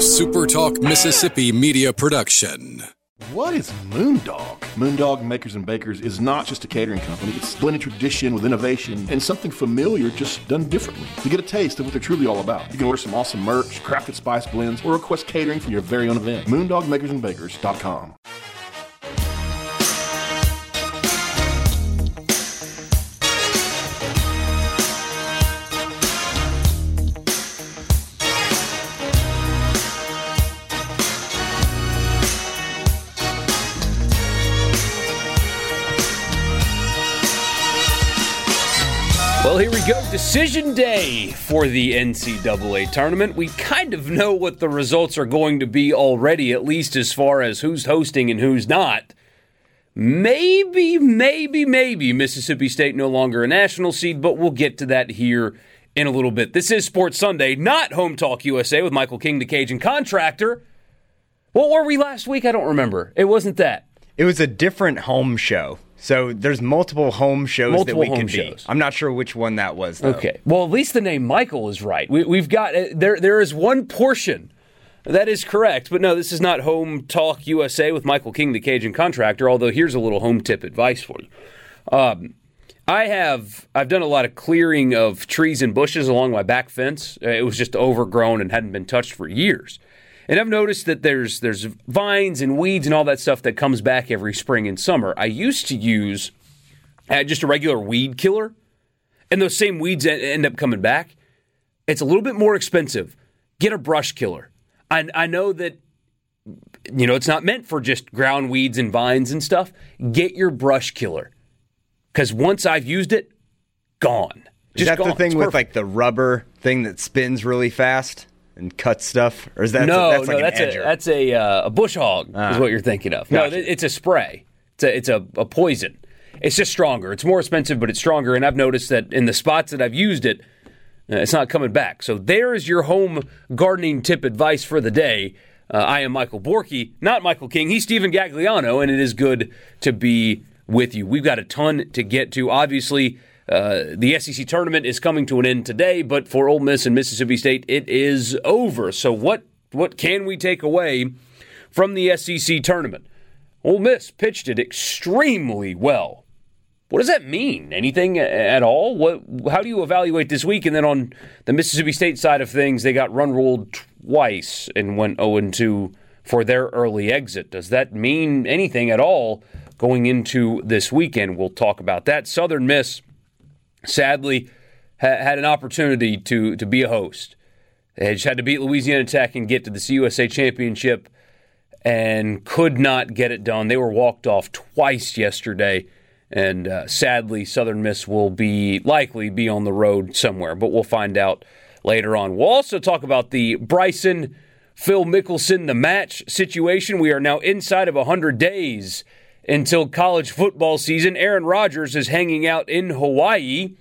SuperTalk Mississippi media production. What is Moondog? Moondog Makers and Bakers is not just a catering company. It's blended tradition with innovation and something familiar just done differently. To get a taste of what they're truly all about, you can order some awesome merch, crafted spice blends, or request catering for your very own event. MoondogMakersandBakers.com. we go. Decision day for the NCAA tournament. We kind of know what the results are going to be already, at least as far as who's hosting and who's not. Maybe, maybe, maybe Mississippi State no longer a national seed, but we'll get to that here in a little bit. This is Sports Sunday, not Home Talk USA with Michael King, the Cajun contractor. What were we last week? I don't remember. It wasn't that. It was a different home show. So there's multiple home shows Multiple that we can could be. I'm not sure which one that was. Though. Okay. Well, at least the name Michael is right. We, we've got uh, there. There is one portion that is correct, but no, this is not Home Talk USA with Michael King, the Cajun contractor. Although here's a little home tip advice for you. Um, I have I've done a lot of clearing of trees and bushes along my back fence. Uh, It was just overgrown and hadn't been touched for years. And I've noticed that there's there's vines and weeds and all that stuff that comes back every spring and summer. I used to use uh, just a regular weed killer, and those same weeds end up coming back. It's a little bit more expensive. Get a brush killer. I, I know that you know it's not meant for just ground weeds and vines and stuff. Get your brush killer because once I've used it, gone. Is Just that the thing It's with perfect. like the rubber thing that spins really fast and cuts stuff? Or is that no, that's like no, an that's a that's a uh, a bush hog Ah. is what you're thinking of. No, Gotcha. th- it's a spray. It's a it's a, a poison. It's just stronger. It's more expensive, but it's stronger. And I've noticed that in the spots that I've used it, uh, it's not coming back. So there is your home gardening tip advice for the day. Uh, I am Michael Borky, not Michael King. He's Stephen Gagliano, and it is good to be with you. We've got a ton to get to. Obviously, uh, the SEC tournament is coming to an end today, but for Ole Miss and Mississippi State, it is over. So what what can we take away from the SEC tournament? Ole Miss pitched it extremely well. What does that mean? Anything at all? What? How do you evaluate this week? And then on the Mississippi State side of things, they got run ruled twice and went 0 2 for their early exit. Does that mean anything at all going into this weekend? We'll talk about that. Southern Miss, sadly, ha- had an opportunity to to be a host. They just had to beat Louisiana Tech and get to the CUSA championship and could not get it done. They were walked off twice yesterday, and uh, sadly, Southern Miss will be likely be on the road somewhere, but we'll find out later on. We'll also talk about the Bryson Phil Mickelson the match situation. We are now inside of 100 days until college football season. Aaron Rodgers is hanging out in Hawaii.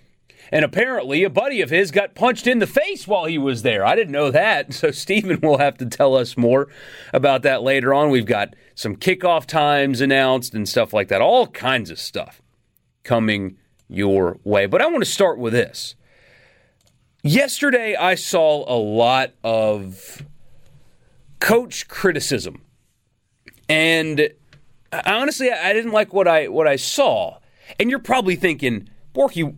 And apparently, a buddy of his got punched in the face while he was there. I didn't know that. So, Stephen will have to tell us more about that later on. We've got some kickoff times announced and stuff like that. All kinds of stuff coming your way. But I want to start with this. Yesterday, I saw a lot of coach criticism. And honestly, I didn't like what I what I saw. And you're probably thinking, Borky,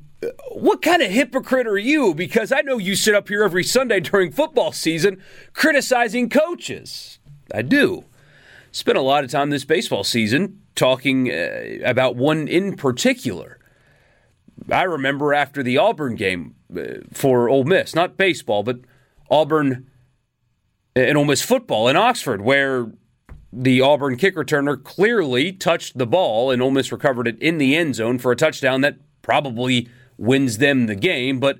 what kind of hypocrite are you? Because I know you sit up here every Sunday during football season criticizing coaches. I do. Spent a lot of time this baseball season talking uh, about one in particular. I remember after the Auburn game uh, for Ole Miss, not baseball, but Auburn and Ole Miss football in Oxford, where the Auburn kick returner clearly touched the ball, and Ole Miss recovered it in the end zone for a touchdown that probably wins them the game. But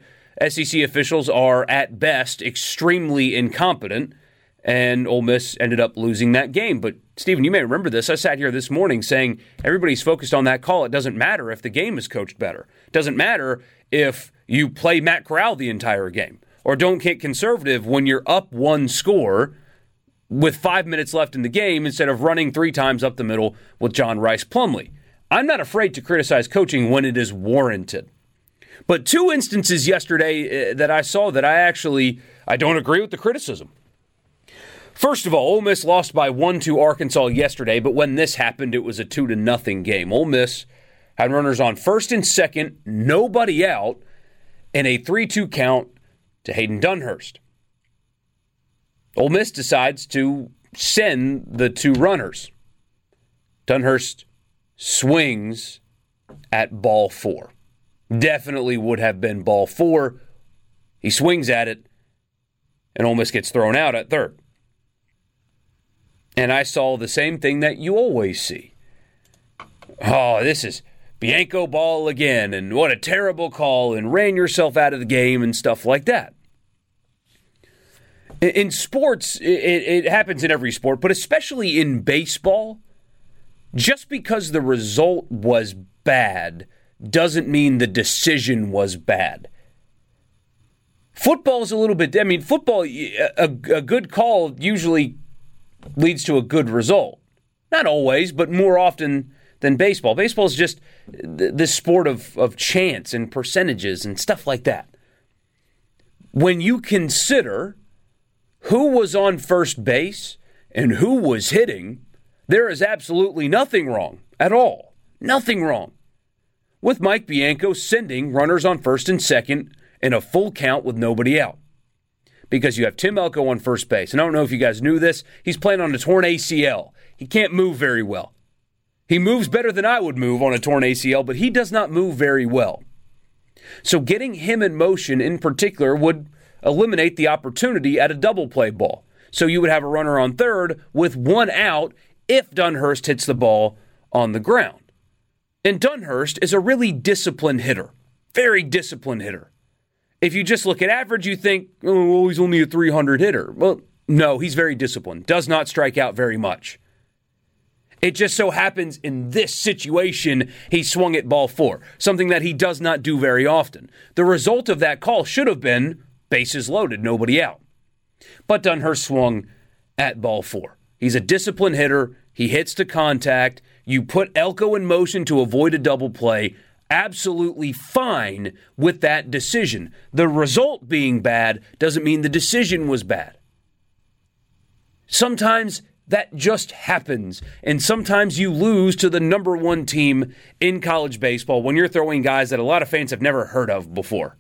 SEC officials are at best extremely incompetent, and Ole Miss ended up losing that game. But Stephen, you may remember this. I sat here this morning saying everybody's focused on that call. It doesn't matter if the game is coached better. It doesn't matter if you play Matt Corral the entire game or don't get conservative when you're up one score with five minutes left in the game instead of running three times up the middle with John Rhys Plumlee. I'm not afraid to criticize coaching when it is warranted. But two instances yesterday uh, that I saw that I actually I don't agree with the criticism. First of all, Ole Miss lost by one to Arkansas yesterday, but when this happened, it was a two to nothing game. Ole Miss had runners on first and second, nobody out, and a 3 2 count to Hayden Dunhurst. Ole Miss decides to send the two runners. Dunhurst swings at ball four. Definitely would have been ball four. He swings at it, and Ole Miss gets thrown out at third. And I saw the same thing that you always see. Oh, this is Bianco ball again, and what a terrible call, and ran yourself out of the game and stuff like that. In sports, it, it happens in every sport, but especially in baseball, just because the result was bad doesn't mean the decision was bad. Football is a little bit, I mean, football, a, a good call usually leads to a good result. Not always, but more often than baseball. Baseball is just this sport of, of chance and percentages and stuff like that. When you consider who was on first base and who was hitting, there is absolutely nothing wrong at all. Nothing wrong with Mike Bianco sending runners on first and second in a full count with nobody out because you have Tim Elko on first base. And I don't know if you guys knew this. He's playing on a torn ACL. He can't move very well. He moves better than I would move on a torn ACL, but he does not move very well. So getting him in motion in particular would eliminate the opportunity at a double play ball. So you would have a runner on third with one out if Dunhurst hits the ball on the ground. And Dunhurst is a really disciplined hitter, very disciplined hitter. If you just look at average, you think, oh, he's only a 300 hitter. Well, no, he's very disciplined, does not strike out very much. It just so happens in this situation, he swung at ball four, something that he does not do very often. The result of that call should have been bases loaded, nobody out. But Dunhurst swung at ball four. He's a disciplined hitter. He hits to contact. You put Elko in motion to avoid a double play absolutely fine with that decision. The result being bad doesn't mean the decision was bad. Sometimes that just happens. And sometimes you lose to the number one team in college baseball when you're throwing guys that a lot of fans have never heard of before.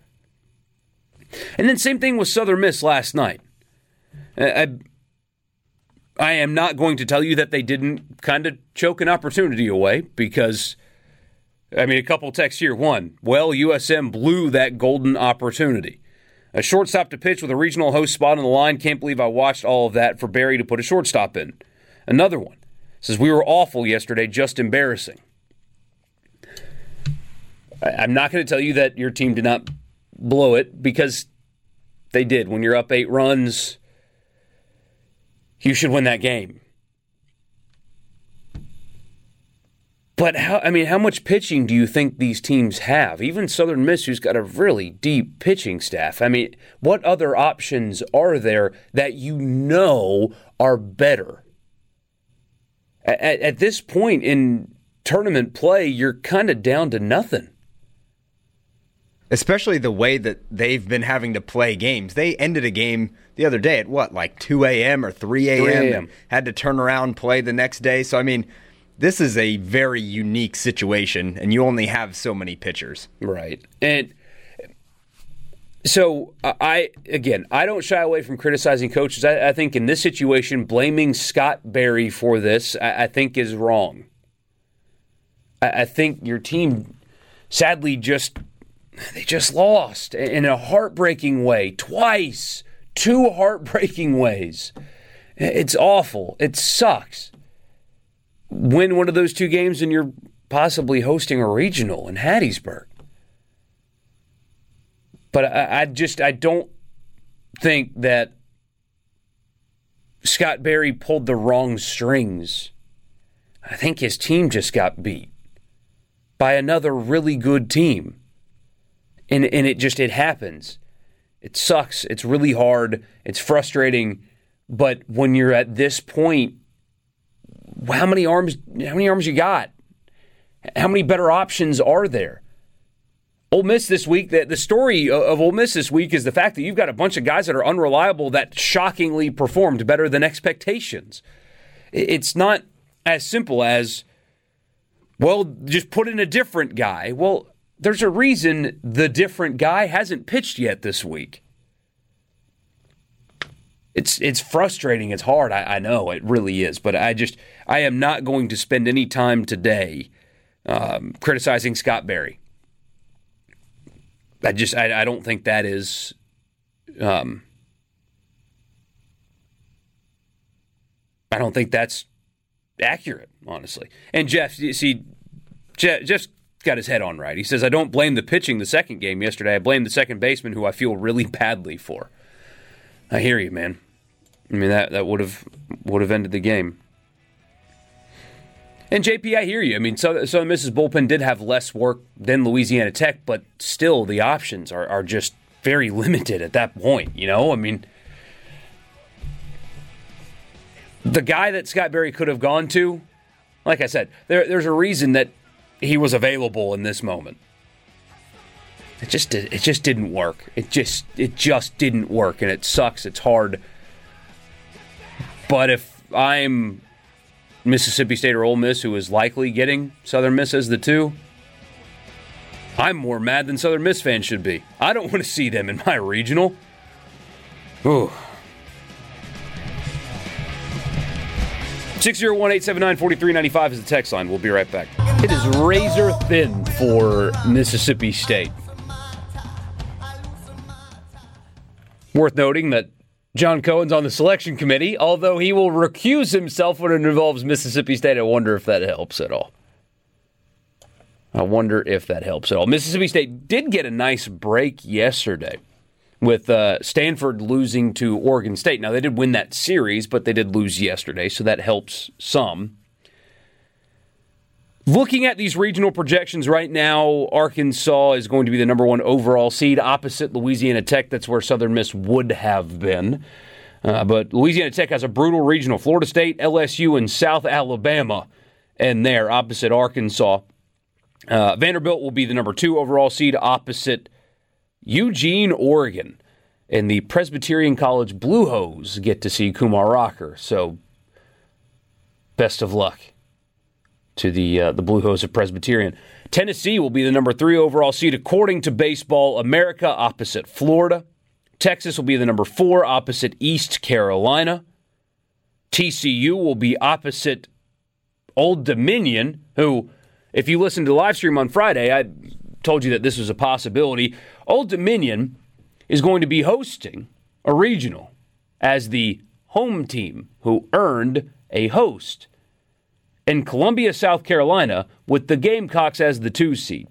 And then, same thing with Southern Miss last night. Uh, I, I am not going to tell you that they didn't kind of choke an opportunity away because I mean, a couple texts here. One, well, USM blew that golden opportunity. A shortstop to pitch with a regional host spot on the line. Can't believe I watched all of that for Berry to put a shortstop in. Another one says, We were awful yesterday, just embarrassing. I'm not going to tell you that your team did not blow it because they did. When you're up eight runs, you should win that game. But how? I mean, how much pitching do you think these teams have? Even Southern Miss, who's got a really deep pitching staff. I mean, what other options are there that you know are better? At, at this point in tournament play, you're kind of down to nothing. Especially the way that they've been having to play games. They ended a game the other day at what, like 2 a.m. or 3 a.m. Had to turn around and play the next day. So, I mean, this is a very unique situation, and you only have so many pitchers. Right. And so I again, I don't shy away from criticizing coaches. I, I think in this situation, blaming Scott Berry for this, I, I think is wrong. I, I think your team, sadly, just they just lost in a heartbreaking way twice, two heartbreaking ways. It's awful. It sucks win one of those two games and you're possibly hosting a regional in Hattiesburg. But I, I just I don't think that Scott Berry pulled the wrong strings. I think his team just got beat by another really good team. And and it just it happens. It sucks. It's really hard. It's frustrating. But when you're at this point how many arms how many arms you got? How many better options are there? Ole Miss this week, the, the story of Ole Miss this week is the fact that you've got a bunch of guys that are unreliable that shockingly performed better than expectations. It's not as simple as, well, just put in a different guy. Well, there's a reason the different guy hasn't pitched yet this week. It's it's frustrating. It's hard. I, I know it really is. But I just I am not going to spend any time today um, criticizing Scott Berry. I just I, I don't think that is. Um, I don't think that's accurate, honestly. And Jeff, you see, Jeff, Jeff's got his head on right. He says, "I don't blame the pitching the second game yesterday. I blame the second baseman, who I feel really badly for." I hear you, man. I mean that that would have would have ended the game. And JP, I hear you. I mean, Southern, Southern Miss's bullpen did have less work than Louisiana Tech, but still the options are, are just very limited at that point. You know, I mean, the guy that Scott Berry could have gone to, like I said, there, there's a reason that he was available in this moment. It just it just didn't work. It just it just didn't work, and it sucks. It's hard. But if I'm Mississippi State or Ole Miss, who is likely getting Southern Miss as the two, I'm more mad than Southern Miss fans should be. I don't want to see them in my regional. Ooh. 601 879 4395 is the text line. We'll be right back. It is razor thin for Mississippi State. Worth noting that John Cohen's on the selection committee, although he will recuse himself when it involves Mississippi State. I wonder if that helps at all. I wonder if that helps at all. Mississippi State did get a nice break yesterday with uh, Stanford losing to Oregon State. Now, they did win that series, but they did lose yesterday, so that helps some. Looking at these regional projections right now, Arkansas is going to be the number one overall seed opposite Louisiana Tech. That's where Southern Miss would have been. Uh, but Louisiana Tech has a brutal regional. Florida State, LSU, and South Alabama, and there opposite Arkansas. Uh, Vanderbilt will be the number two overall seed opposite Eugene, Oregon. And the Presbyterian College Blue Hose get to see Kumar Rocker. So, best of luck to the uh, the Blue Hose of Presbyterian. Tennessee will be the number three overall seed according to Baseball America, opposite Florida. Texas will be the number four opposite East Carolina. TCU will be opposite Old Dominion, who, if you listened to the live stream on Friday, I told you that this was a possibility. Old Dominion is going to be hosting a regional as the home team who earned a host in Columbia, South Carolina, with the Gamecocks as the two seed.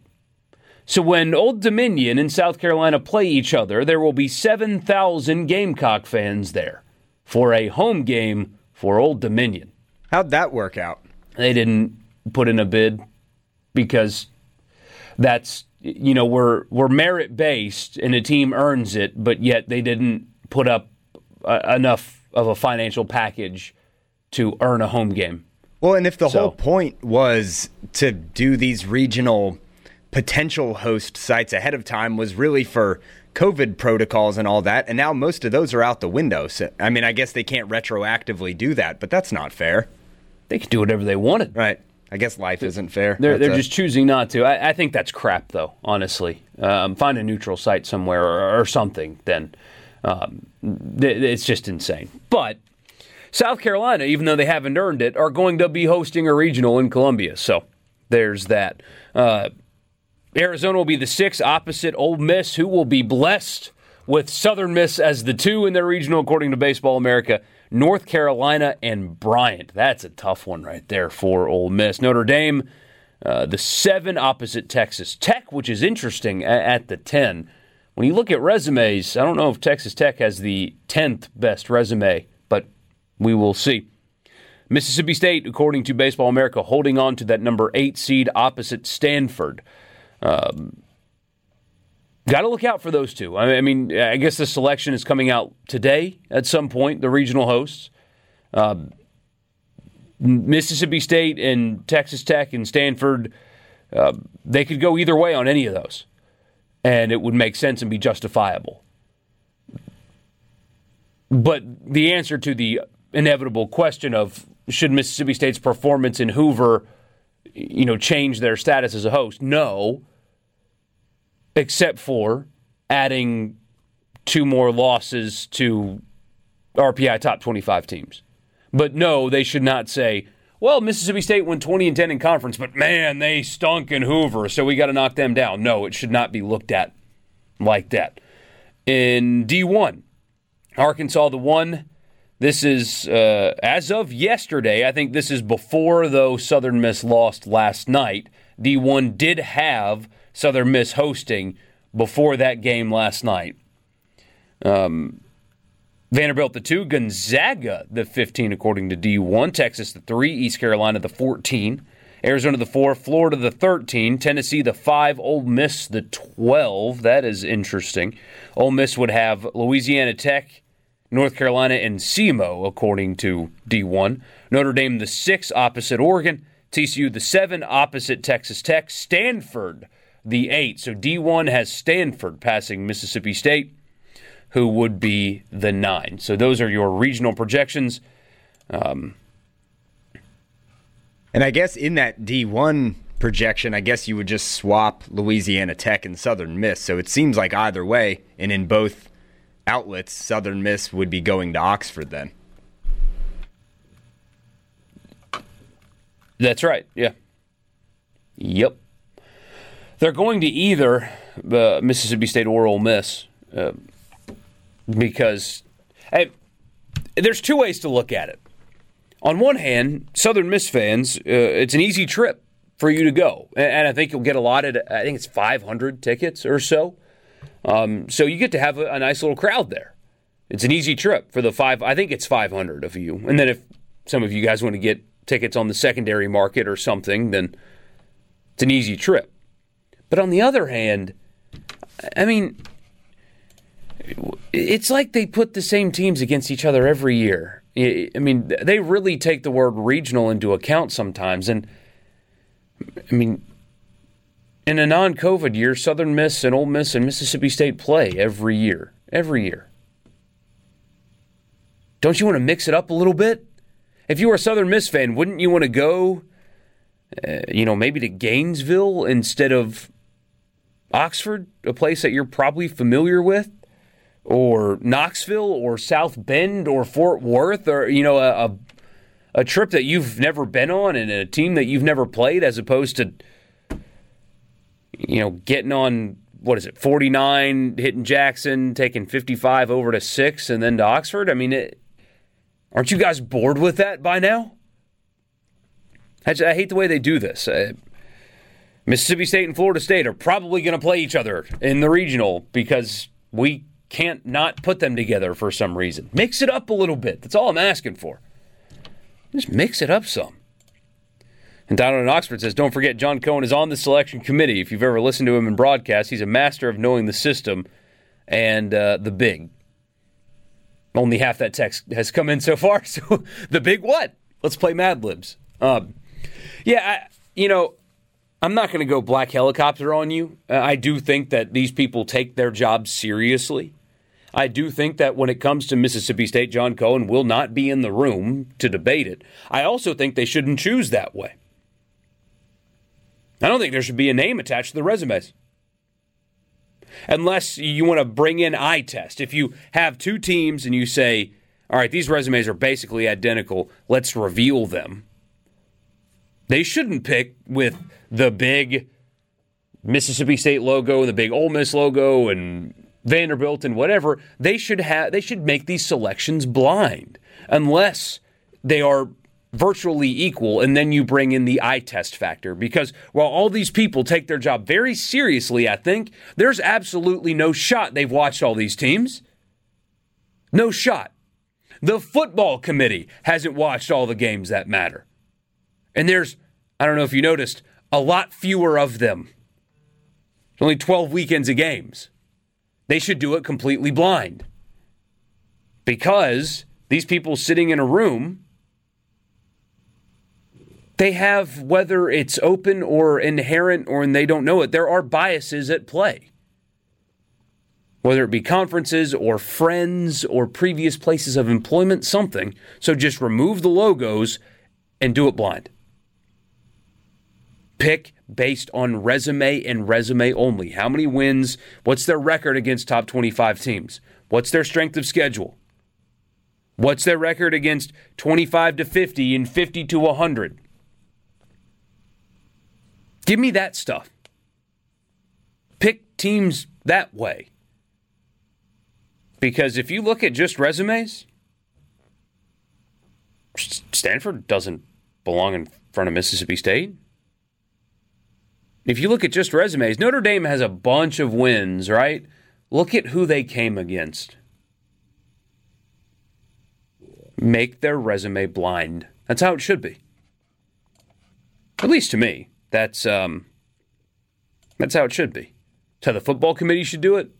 So when Old Dominion and South Carolina play each other, there will be 7,000 Gamecock fans there for a home game for Old Dominion. How'd that work out? They didn't put in a bid because that's you know we're we're merit based and a team earns it, but yet they didn't put up uh, enough of a financial package to earn a home game. Well, and if the so. whole point was to do these regional potential host sites ahead of time was really for COVID protocols and all that, and now most of those are out the window. So, I mean, I guess they can't retroactively do that, but that's not fair. They can do whatever they wanted. Right. I guess life isn't fair. They're, they're a... just choosing not to. I, I, think that's crap, though, honestly. Um, find a neutral site somewhere or, or something, then. Um, it's just insane. But South Carolina, even though they haven't earned it, are going to be hosting a regional in Columbia. So there's that. Uh, Arizona will be the six opposite Ole Miss, who will be blessed with Southern Miss as the two in their regional, according to Baseball America. North Carolina and Bryant. That's a tough one right there for Ole Miss. Notre Dame, uh, the seven opposite Texas Tech, which is interesting at, the 10. When you look at resumes, I don't know if Texas Tech has the 10th best resume but we will see. Mississippi State, according to Baseball America, holding on to that number eight seed opposite Stanford. Um, Got to look out for those two. I mean, I guess the selection is coming out today at some point, the regional hosts. Uh, Mississippi State and Texas Tech and Stanford, uh, they could go either way on any of those. and it would make sense and be justifiable. But the answer to the inevitable question of should Mississippi State's performance in Hoover, you know, change their status as a host? No, except for adding two more losses to RPI top 25 teams. But no, they should not say, well, Mississippi State won 20 and 10 in conference, but man, they stunk in Hoover, so we got to knock them down. No, it should not be looked at like that. In D1, Arkansas the one. This is uh, as of yesterday. I think this is before though Southern Miss lost last night. D1 did have Southern Miss hosting before that game last night. Um, Vanderbilt the two, Gonzaga the 15 according to D1, Texas the three, East Carolina the 14, Arizona the four, Florida the 13, Tennessee the five, Ole Miss the 12. That is interesting. Ole Miss would have Louisiana Tech, North Carolina, and SEMO according to D1. Notre Dame the six, opposite Oregon. TCU the seven, opposite Texas Tech. Stanford the eight. So D1 has Stanford passing Mississippi State who would be the nine. So those are your regional projections. Um, and I guess in that D1 projection, I guess you would just swap Louisiana Tech and Southern Miss. So it seems like either way, and in both outlets, Southern Miss would be going to Oxford then. That's right. Yeah. Yep. They're going to either uh, Mississippi State or Ole Miss. Uh, because hey, there's two ways to look at it. On one hand, Southern Miss fans, uh, it's an easy trip for you to go, and I think you'll get allotted. I think it's 500 tickets or so. Um, so you get to have a, a, nice little crowd there. It's an easy trip for the five. I think it's 500 of you, and then if some of you guys want to get tickets on the secondary market or something, then it's an easy trip. But on the other hand, I mean, it's like they put the same teams against each other every year. I mean, they really take the word regional into account sometimes. And I mean, in a non COVID year, Southern Miss and Ole Miss and Mississippi State play every year. Every year. Don't you want to mix it up a little bit? If you were a Southern Miss fan, wouldn't you want to go, uh, you know, maybe to Gainesville instead of Oxford, a place that you're probably familiar with? or Knoxville or South Bend or Fort Worth or you know a, a, a trip that you've never been on and a team that you've never played as opposed to you know getting on what is it 49 hitting Jackson taking 55 over to 6 and then to Oxford I mean it, aren't you guys bored with that by now I, I hate the way they do this Mississippi State and Florida State are probably going to play each other in the regional because we can't not put them together for some reason. Mix it up a little bit. That's all I'm asking for. Just mix it up some. And Donald in Oxford says, don't forget, John Cohen is on the selection committee. If you've ever listened to him in broadcast, he's a master of knowing the system and uh, the big. Only half that text has come in so far. So the big what? Let's play Mad Libs. Um, yeah, I, you know, I'm not going to go black helicopter on you. Uh, I do think that these people take their job seriously. I do think that when it comes to Mississippi State, John Cohen will not be in the room to debate it. I also think they shouldn't choose that way. I don't think there should be a name attached to the resumes. Unless you want to bring in eye test. If you have two teams and you say, all right, these resumes are basically identical, let's reveal them. They shouldn't pick with the big Mississippi State logo and the big Ole Miss logo and Vanderbilt and whatever, they should have they should make these selections blind unless they are virtually equal and then you bring in the eye test factor. Because while all these people take their job very seriously I think there's absolutely no shot they've watched all these teams. No shot. The football committee hasn't watched all the games that matter. And there's I don't know if you noticed a lot fewer of them only 12 weekends of games they should do it completely blind. Because these people sitting in a room, they have, whether it's open or inherent or and they don't know it, there are biases at play. whether it be conferences or friends or previous places of employment, something. So just remove the logos and do it blind. Pick based on resume and resume only. How many wins? What's their record against top 25 teams? What's their strength of schedule? What's their record against 25 to 50 and 50 to 100? Give me that stuff. Pick teams that way. Because if you look at just resumes, Stanford doesn't belong in front of Mississippi State. If you look at just resumes, Notre Dame has a bunch of wins, right? Look at who they came against. Make their resume blind. That's how it should be. At least to me. That's um that's how it should be. How the football committee should do it.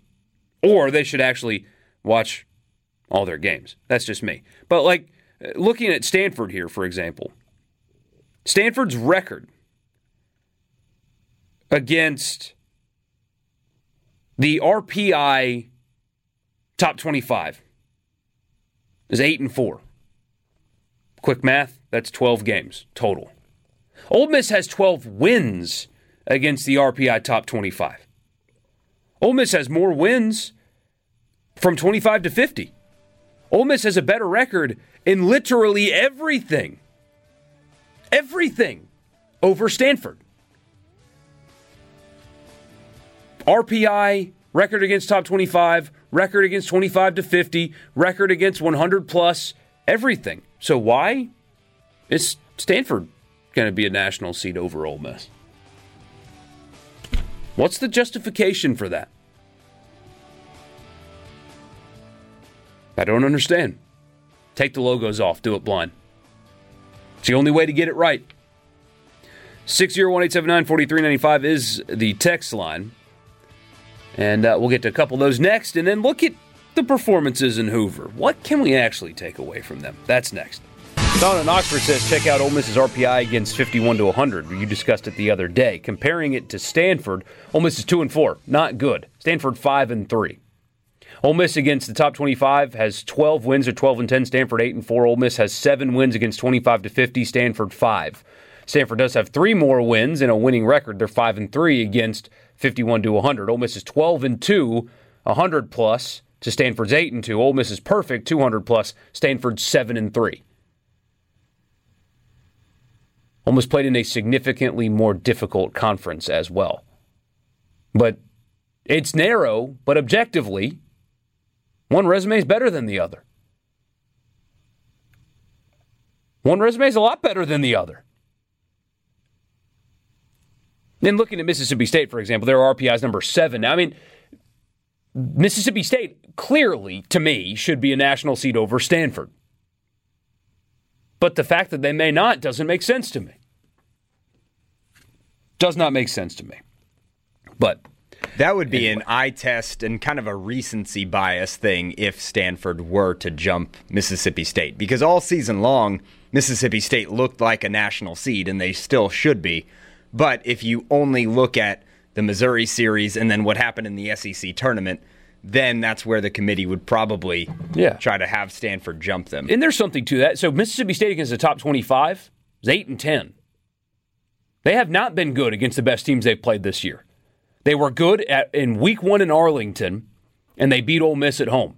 Or they should actually watch all their games. That's just me. But like looking at Stanford here, for example, Stanford's record against the RPI top 25 is 8 and 4. Quick math, that's 12 games total. Ole Miss has 12 wins against the RPI top 25. Ole Miss has more wins from 25 to 50. Ole Miss has a better record in literally everything. Everything over Stanford. RPI, record against top 25, record against 25 to 50, record against 100 plus, everything. So why is Stanford going to be a national seed over Ole Miss? What's the justification for that? I don't understand. Take the logos off, do it blind. It's the only way to get it right. 601 4395 is the text line. And uh, we'll get to a couple of those next, and then look at the performances in Hoover. What can we actually take away from them? That's next. Don in Oxford says check out Ole Miss's RPI against 51 to 100. You discussed it the other day. Comparing it to Stanford, Ole Miss is 2 and 4, not good. Stanford 5 and 3. Ole Miss against the top 25 has 12 wins or 12 and 10. Stanford 8 and 4. Ole Miss has 7 wins against 25 to 50. Stanford 5. Stanford does have 3 more wins and a winning record. They're 5 and 3 against 51 to 100. Ole Miss is 12 and 2, 100 plus to Stanford's 8 and 2. Ole Miss is perfect, 200 plus. Stanford's 7 and 3. Ole Miss played in a significantly more difficult conference as well. But it's narrow, but objectively, one resume is better than the other. One resume is a lot better than the other. Then looking at Mississippi State, for example, their RPI is number seven. Now, I mean, Mississippi State clearly, to me, should be a national seed over Stanford. But the fact that they may not doesn't make sense to me. Does not make sense to me. But that would be anyway. an eye test and kind of a recency bias thing if Stanford were to jump Mississippi State. Because all season long, Mississippi State looked like a national seed, and they still should be. But if you only look at the Missouri series and then what happened in the SEC tournament, then that's where the committee would probably yeah. try to have Stanford jump them. And there's something to that. So Mississippi State against the top 25 is 8 and 10. They have not been good against the best teams they've played this year. They were good at, in week one in Arlington, and they beat Ole Miss at home.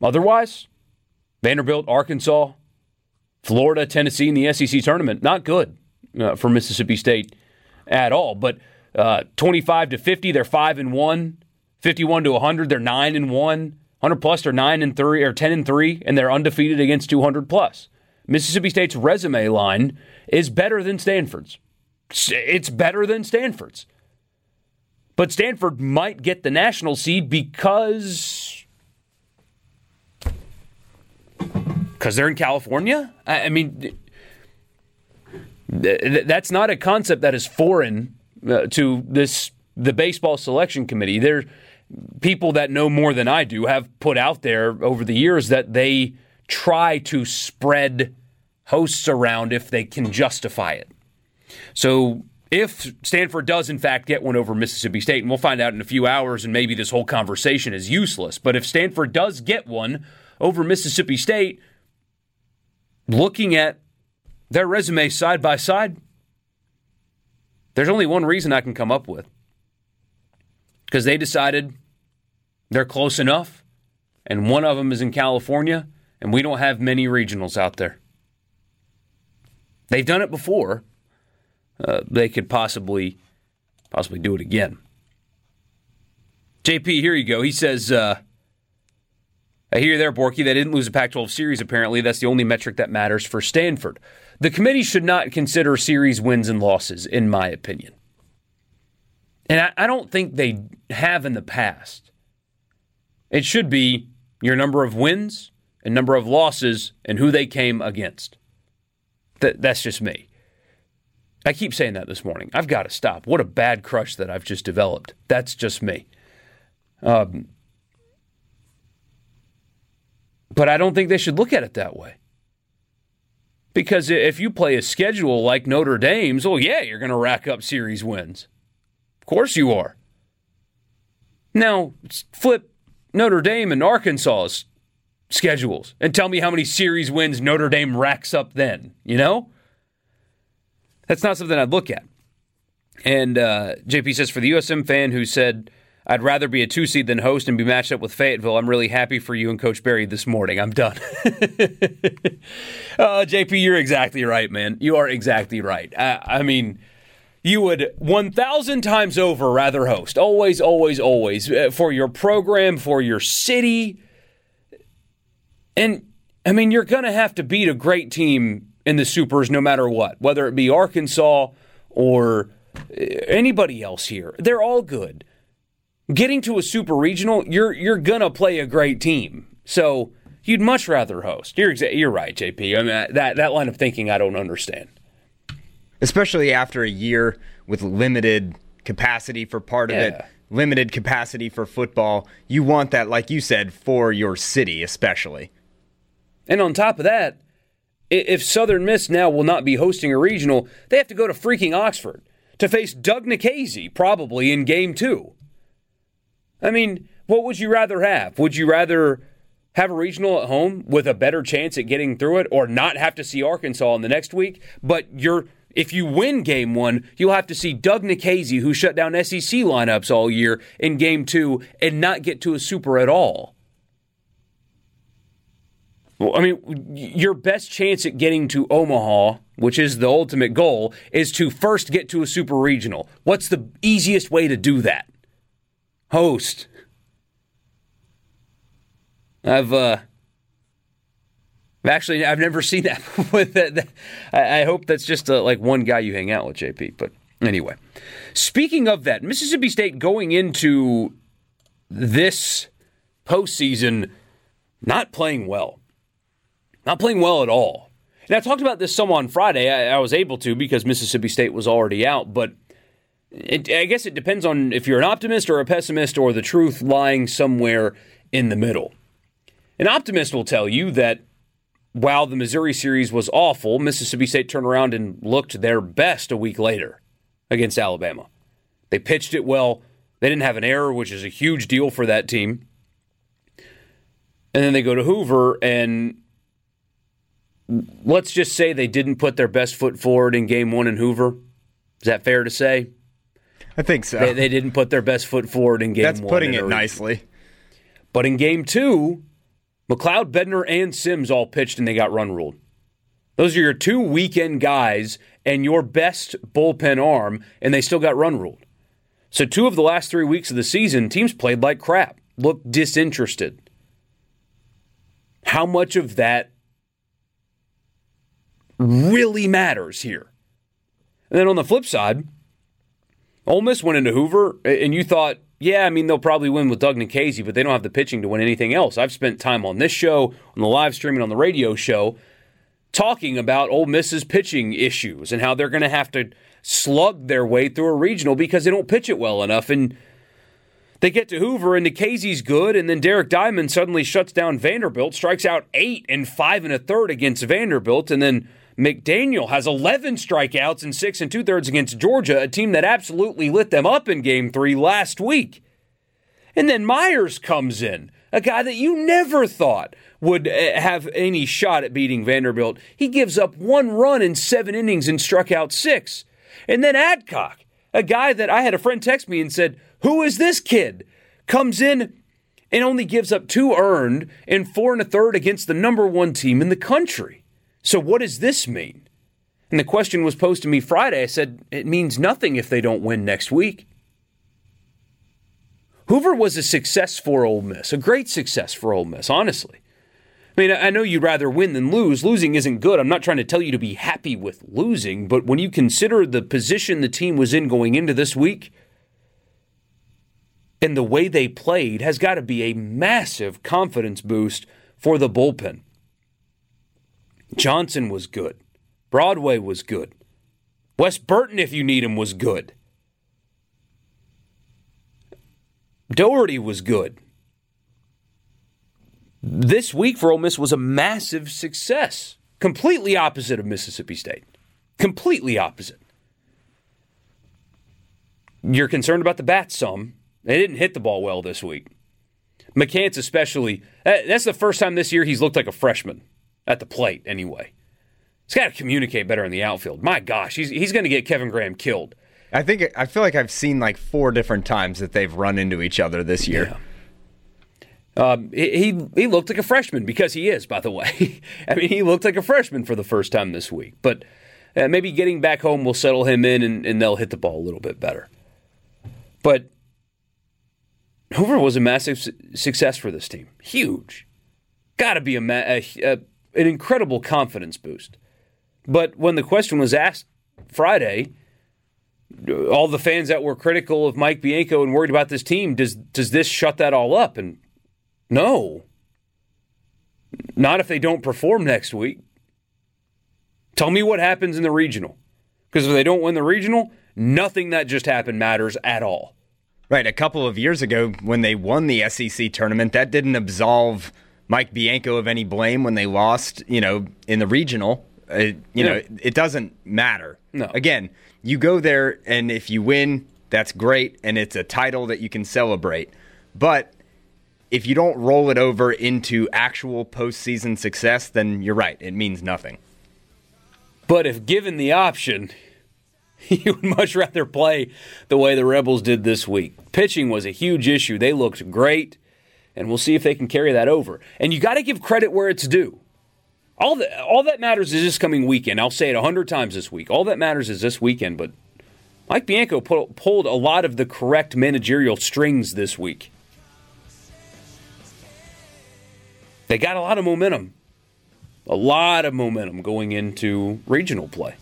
Otherwise, Vanderbilt, Arkansas, Florida, Tennessee in the SEC tournament, not good uh, for Mississippi State at all. But uh, 25 to 50, they're 5 and 1. 51 to 100, they're 9 and 1. 100 plus, they're 9 and 3 or 10 and 3, and they're undefeated against 200 plus. Mississippi State's resume line is better than Stanford's. It's better than Stanford's. But Stanford might get the national seed because because they're in California. I, mean, that's not a concept that is foreign uh, to this the baseball selection committee. There, people that know more than I do have put out there over the years that they try to spread hosts around if they can justify it. So if Stanford does, in fact, get one over Mississippi State, and we'll find out in a few hours, and maybe this whole conversation is useless, but if Stanford does get one over Mississippi State, looking at their resumes side by side, there's only one reason I can come up with. Because they decided they're close enough, and one of them is in California, and we don't have many regionals out there. They've done it before. Uh, they could possibly possibly do it again. JP, here you go. He says, uh, I hear you there, Borky. They didn't lose a Pac 12 series, apparently. That's the only metric that matters for Stanford. The committee should not consider series wins and losses, in my opinion. And I, I don't think they have in the past. It should be your number of wins and number of losses and who they came against. Th- that's just me. I keep saying that this morning. I've got to stop. What a bad crush that I've just developed. That's just me. Um, but I don't think they should look at it that way. Because if you play a schedule like Notre Dame's, well, yeah, you're going to rack up series wins. Of course you are. Now, flip Notre Dame and Arkansas's schedules and tell me how many series wins Notre Dame racks up then, you know? That's not something I'd look at. And uh, JP says for the USM fan who said, I'd rather be a two seed than host and be matched up with Fayetteville. I'm really happy for you and Coach Berry this morning. I'm done. uh, JP, you're exactly right, man. You are exactly right. I, I mean, you would 1,000 times over rather host. Always, always, always. Uh, for your program, for your city. And, I mean, you're going to have to beat a great team in the Supers no matter what, whether it be Arkansas or uh, anybody else here. They're all good getting to a super regional, you're you're gonna play a great team. So you'd much rather host. You're exa- you're right, JP. I mean that that line of thinking I don't understand. Especially after a year with limited capacity for part of yeah. it, limited capacity for football. You want that, like you said, for your city, especially. And on top of that, if Southern Miss now will not be hosting a regional, they have to go to freaking Oxford to face Doug Nikhazy probably in game two. I mean, what would you rather have? Would you rather have a regional at home with a better chance at getting through it or not have to see Arkansas in the next week? But you're if you win game one, you'll have to see Doug Nikhazy, who shut down SEC lineups all year, in game two and not get to a super at all. Well, I mean, your best chance at getting to Omaha, which is the ultimate goal, is to first get to a super regional. What's the easiest way to do that? Host. I've uh, actually I've never seen that. with that, I hope that's just uh, like one guy you hang out with, JP. But anyway, speaking of that, Mississippi State going into this postseason not playing well, not playing well at all. And I talked about this some on Friday. I, I was able to because Mississippi State was already out, but it, I guess it depends on if you're an optimist or a pessimist or the truth lying somewhere in the middle. An optimist will tell you that while the Missouri series was awful, Mississippi State turned around and looked their best a week later against Alabama. They pitched it well. They didn't have an error, which is a huge deal for that team. And then they go to Hoover, and let's just say they didn't put their best foot forward in game one in Hoover. Is that fair to say? I think so. They, they didn't put their best foot forward in game That's one. That's putting it nicely. But in game two, MacLeod, Bednar, and Sims all pitched and they got run ruled. Those are your two weekend guys and your best bullpen arm, and they still got run ruled. So, two of the last three weeks of the season, teams played like crap, looked disinterested. How much of that really matters here? And then on the flip side, Ole Miss went into Hoover, and you thought, yeah, I mean, they'll probably win with Doug Nikhazy, but they don't have the pitching to win anything else. I've spent time on this show, on the live streaming, on the radio show, talking about Ole Miss's pitching issues and how they're going to have to slug their way through a regional because they don't pitch it well enough. And they get to Hoover, and Nikhazy's good, and then Derek Diamond suddenly shuts down Vanderbilt, strikes out eight and five and a third against Vanderbilt, and then McDaniel has 11 strikeouts and six and two thirds against Georgia, a team that absolutely lit them up in game three last week. And then Myers comes in, a guy that you never thought would eh, have any shot at beating Vanderbilt. He gives up one run in seven innings and struck out six. And then Adcock, a guy that I had a friend text me and said, Who is this kid? Comes in and only gives up two earned and four and a third against the number one team in the country. So, what does this mean? And the question was posed to me Friday. I said, It means nothing if they don't win next week. Hoover was a success for Ole Miss, a great success for Ole Miss, honestly. I mean, I know you'd rather win than lose. Losing isn't good. I'm not trying to tell you to be happy with losing, but when you consider the position the team was in going into this week and the way they played, has got to be a massive confidence boost for the bullpen. Johnson was good. Broadway was good. Wes Burton, if you need him, was good. Doherty was good this week for Ole Miss was a massive success. Completely opposite of Mississippi State. Completely opposite. You're concerned about the bats some. They didn't hit the ball well this week. McCants, especially, eh, that's the first time this year he's looked like a freshman at the plate, anyway. He's got to communicate better in the outfield. My gosh, he's, he's going to get Kevin Graham killed. I think I feel like I've seen like four different times that they've run into each other this year. Yeah. Um, he he looked like a freshman because he is, by the way. I mean, he looked like a freshman for the first time this week. But uh, maybe getting back home will settle him in, and, and they'll hit the ball a little bit better. But Hoover was a massive su- success for this team. Huge, got to be a, ma- a, a an incredible confidence boost. But when the question was asked Friday, all the fans that were critical of Mike Bianco and worried about this team, does does this shut that all up? And no. Not if they don't perform next week. Tell me what happens in the regional. Because if they don't win the regional, nothing that just happened matters at all. Right. A couple of years ago, when they won the SEC tournament, that didn't absolve Mike Bianco of any blame when they lost, you know, in the regional. Uh, you yeah. know, it doesn't matter. No. Again, you go there, and if you win, that's great, and it's a title that you can celebrate. But if you don't roll it over into actual postseason success, then you're right. It means nothing. But if given the option, you would much rather play the way the Rebels did this week. Pitching was a huge issue. They looked great, and we'll see if they can carry that over. And you got to give credit where it's due. All that, all that matters is this coming weekend. I'll say it a hundred times this week. All that matters is this weekend. But Mike Bianco pulled a lot of the correct managerial strings this week. they got a lot of momentum. A lot of momentum going into regional play.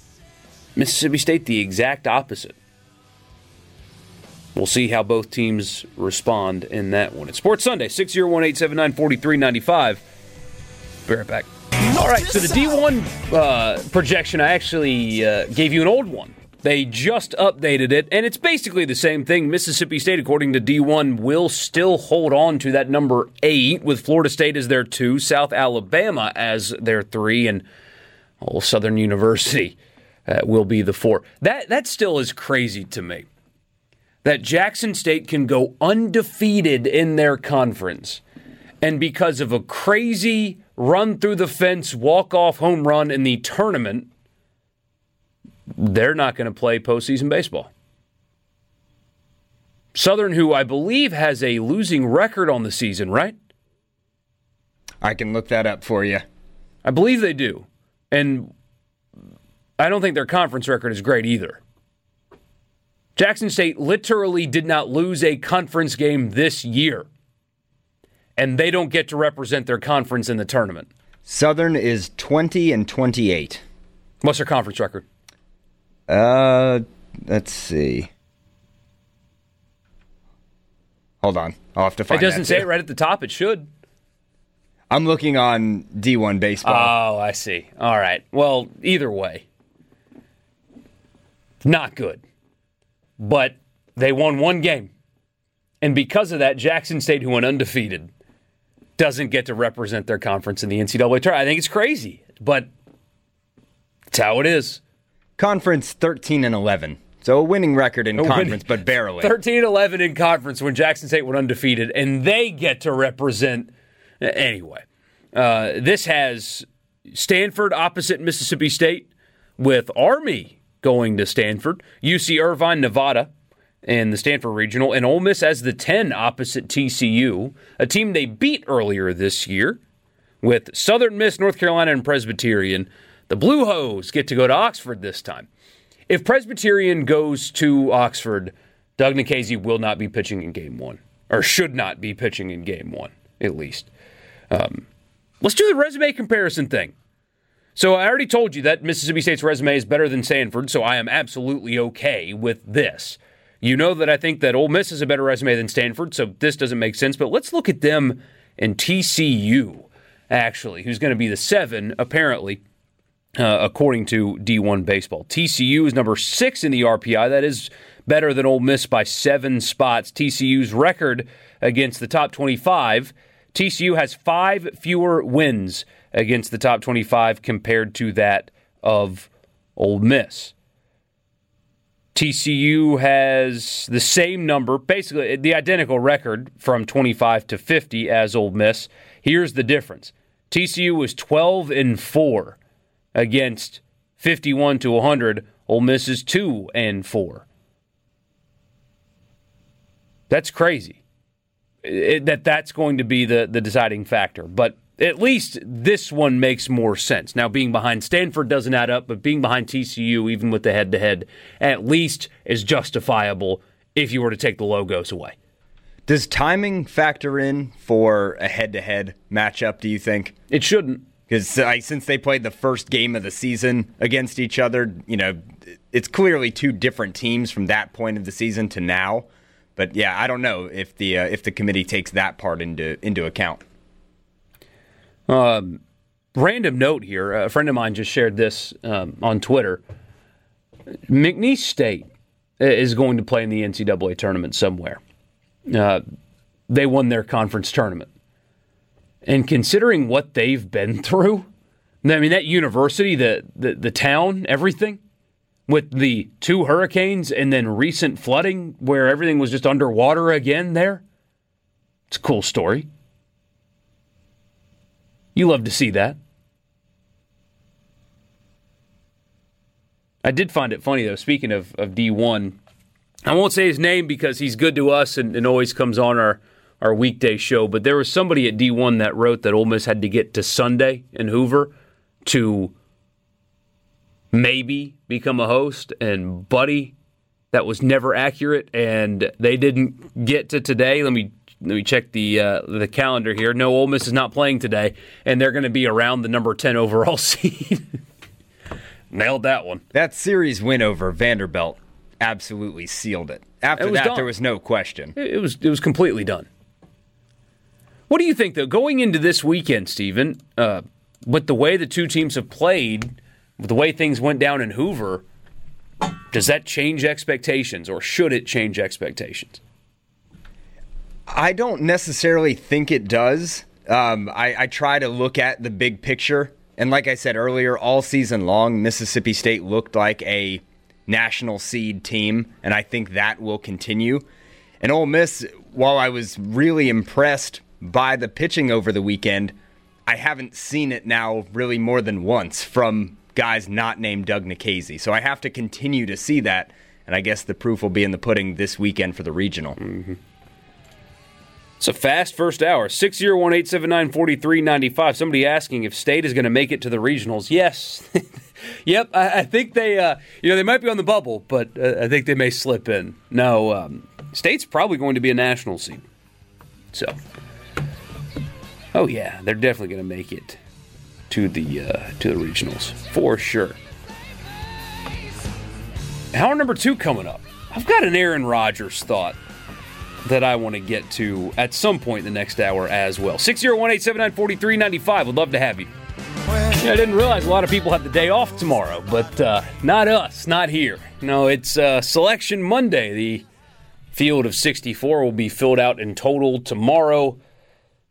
Mississippi State, the exact opposite. We'll see how both teams respond in that one. It's Sports Sunday, 601 879 4395. Be right back. All right, so the D1 uh, projection, I actually uh, gave you an old one they just updated it, and it's basically the same thing. Mississippi State, according to D1, will still hold on to that number eight, with Florida State as their two, South Alabama as their three, and oh, Southern University uh, will be the four. That that still is crazy to me. That Jackson State can go undefeated in their conference, and because of a crazy run through the fence, walk off home run in the tournament they're not going to play postseason baseball. Southern, who I believe has a losing record on the season, right? I can look that up for you. I believe they do. And I don't think their conference record is great either. Jackson State literally did not lose a conference game this year. And they don't get to represent their conference in the tournament. Southern is 20 and 28. What's their conference record? Uh, let's see. Hold on, I'll have to find. It doesn't say too. it right at the top. It should. I'm looking on D1 baseball. Oh, I see. All right. Well, either way, not good. But they won one game. And because of that, Jackson State, who went undefeated, doesn't get to represent their conference in the NCAA tournament. I think it's crazy. But That's how it is. Conference 13 and 11. So a winning record in A conference, but barely. 13 11 in conference when Jackson State went undefeated, and they get to represent. Anyway, uh, this has Stanford opposite Mississippi State, with Army going to Stanford, UC Irvine, Nevada, and the Stanford Regional, and Ole Miss as the 10 opposite TCU, a team they beat earlier this year with Southern Miss, North Carolina, and Presbyterian. The Blue Hose get to go to Oxford this time. If Presbyterian goes to Oxford, Doug Nikhazy will not be pitching in game one, or should not be pitching in game one, at least. Um, let's do the resume comparison thing. So I already told you that Mississippi State's resume is better than Stanford, so I am absolutely okay with this. You know that I think that Ole Miss has a better resume than Stanford, so this doesn't make sense. But let's look at them and TCU, actually, who's going to be the seven, apparently, uh, according to D1 Baseball. TCU is number six in the RPI. That is better than Ole Miss by seven spots. TCU's record against the top 25. TCU has five fewer wins against the top 25 compared to that of Ole Miss. TCU has the same number, basically the identical record from 25 to 50 as Ole Miss. Here's the difference. TCU was 12 and 4 against 51 to 100. Ole Miss is 2 and 4. That's crazy. It, that that's going to be the the deciding factor. But at least this one makes more sense. Now, being behind Stanford doesn't add up, but being behind TCU, even with the head to head, at least is justifiable if you were to take the logos away. Does timing factor in for a head to head matchup, do you think? It shouldn't. Because since they played the first game of the season against each other, you know, it's clearly two different teams from that point of the season to now. But yeah, I don't know if the uh, if the committee takes that part into into account. Um, random note here: a friend of mine just shared this um, on Twitter. McNeese State is going to play in the NCAA tournament somewhere. Uh, they won their conference tournament, and considering what they've been through, I mean that university, the the, the town, everything. With the two hurricanes and then recent flooding where everything was just underwater again there. It's a cool story. You love to see that. I did find it funny, though, speaking of, of D1. I won't say his name because he's good to us and, and always comes on our, our weekday show, but there was somebody at D1 that wrote that Ole Miss had to get to Sunday in Hoover to maybe become a host, and Buddy, that was never accurate, and they didn't get to today. Let me let me check the uh, the calendar here. No, Ole Miss is not playing today, and they're going to be around the number ten overall seed. Nailed that one. That series win over Vanderbilt absolutely sealed it. After It that, done. there was no question. It it was it was completely done. What do you think though? Going into this weekend, Stephen, uh, with the way the two teams have played, with the way things went down in Hoover, does that change expectations, or should it change expectations? I don't necessarily think it does. Um, I, I try to look at the big picture. And like I said earlier, all season long, Mississippi State looked like a national seed team, and I think that will continue. And Ole Miss, while I was really impressed by the pitching over the weekend, I haven't seen it now really more than once from guys not named Doug Nikhazy. So I have to continue to see that, and I guess the proof will be in the pudding this weekend for the regional. It's a fast first hour. 601 879 4395. Somebody asking if State is going to make it to the regionals. Yes. yep. I, I think they, uh, you know, they might be on the bubble, but uh, I think they may slip in. No, um, State's probably going to be a national seed. So, oh, yeah, they're definitely going to make it to the, uh, to the regionals for sure. Hour number two coming up. I've got an Aaron Rodgers thought that I want to get to at some point in the next hour as well. 601 879 4395. Would love to have you. Yeah, I didn't realize a lot of people have the day off tomorrow, but uh, not us, not here. No, it's uh, Selection Monday. The field of 64 will be filled out in total tomorrow.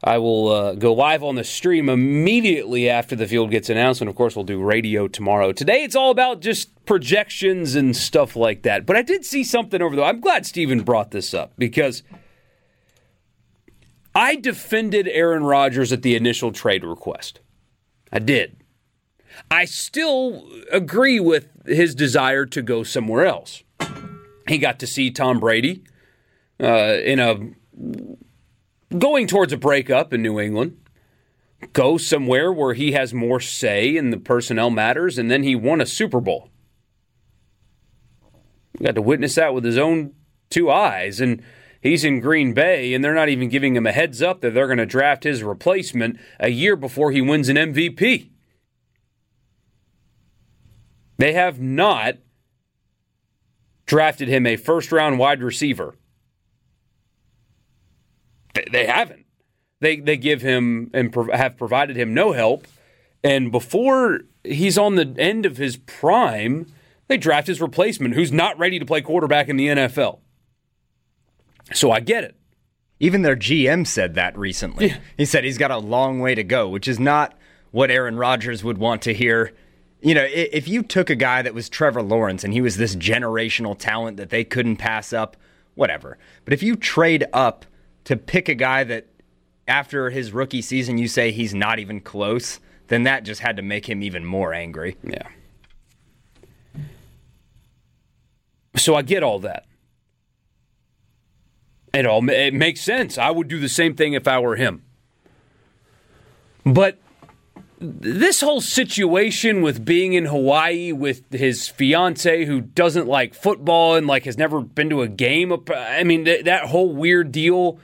I will uh, go live on the stream immediately after the field gets announced. And of course, we'll do radio tomorrow. Today, it's all about just projections and stuff like that. But I did see something over there. I'm glad Steven brought this up because I defended Aaron Rodgers at the initial trade request. I did. I still agree with his desire to go somewhere else. He got to see Tom Brady uh, in a going towards a breakup in New England. Go somewhere where he has more say in the personnel matters, and then he won a Super Bowl. We got to witness that with his own two eyes, and he's in Green Bay, and they're not even giving him a heads up that they're going to draft his replacement a year before he wins an MVP. They have not drafted him a first round wide receiver they haven't. They they give him and have provided him no help. And before he's on the end of his prime, they draft his replacement, who's not ready to play quarterback in the NFL. So I get it. Even their GM said that recently. Yeah. He said he's got a long way to go, which is not what Aaron Rodgers would want to hear. You know, if you took a guy that was Trevor Lawrence and he was this generational talent that they couldn't pass up, whatever. But if you trade up to pick a guy that after his rookie season you say he's not even close, then that just had to make him even more angry. Yeah. So I get all that. It all it makes sense. I would do the same thing if I were him. But this whole situation with being in Hawaii with his fiance who doesn't like football and like has never been to a game, I mean th- that whole weird deal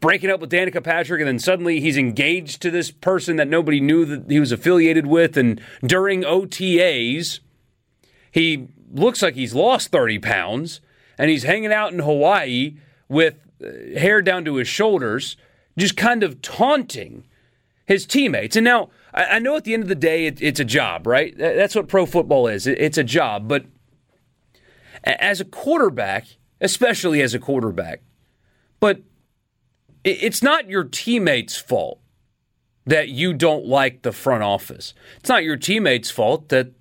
breaking up with Danica Patrick, and then suddenly he's engaged to this person that nobody knew that he was affiliated with. And during OTAs, he looks like he's lost 30 pounds, and he's hanging out in Hawaii with uh, hair down to his shoulders, just kind of taunting his teammates. And now, I know at the end of the day, it's a job, right? That's what pro football is. It's a job. But as a quarterback, especially as a quarterback, but it's not your teammates' fault that you don't like the front office. It's not your teammates' fault that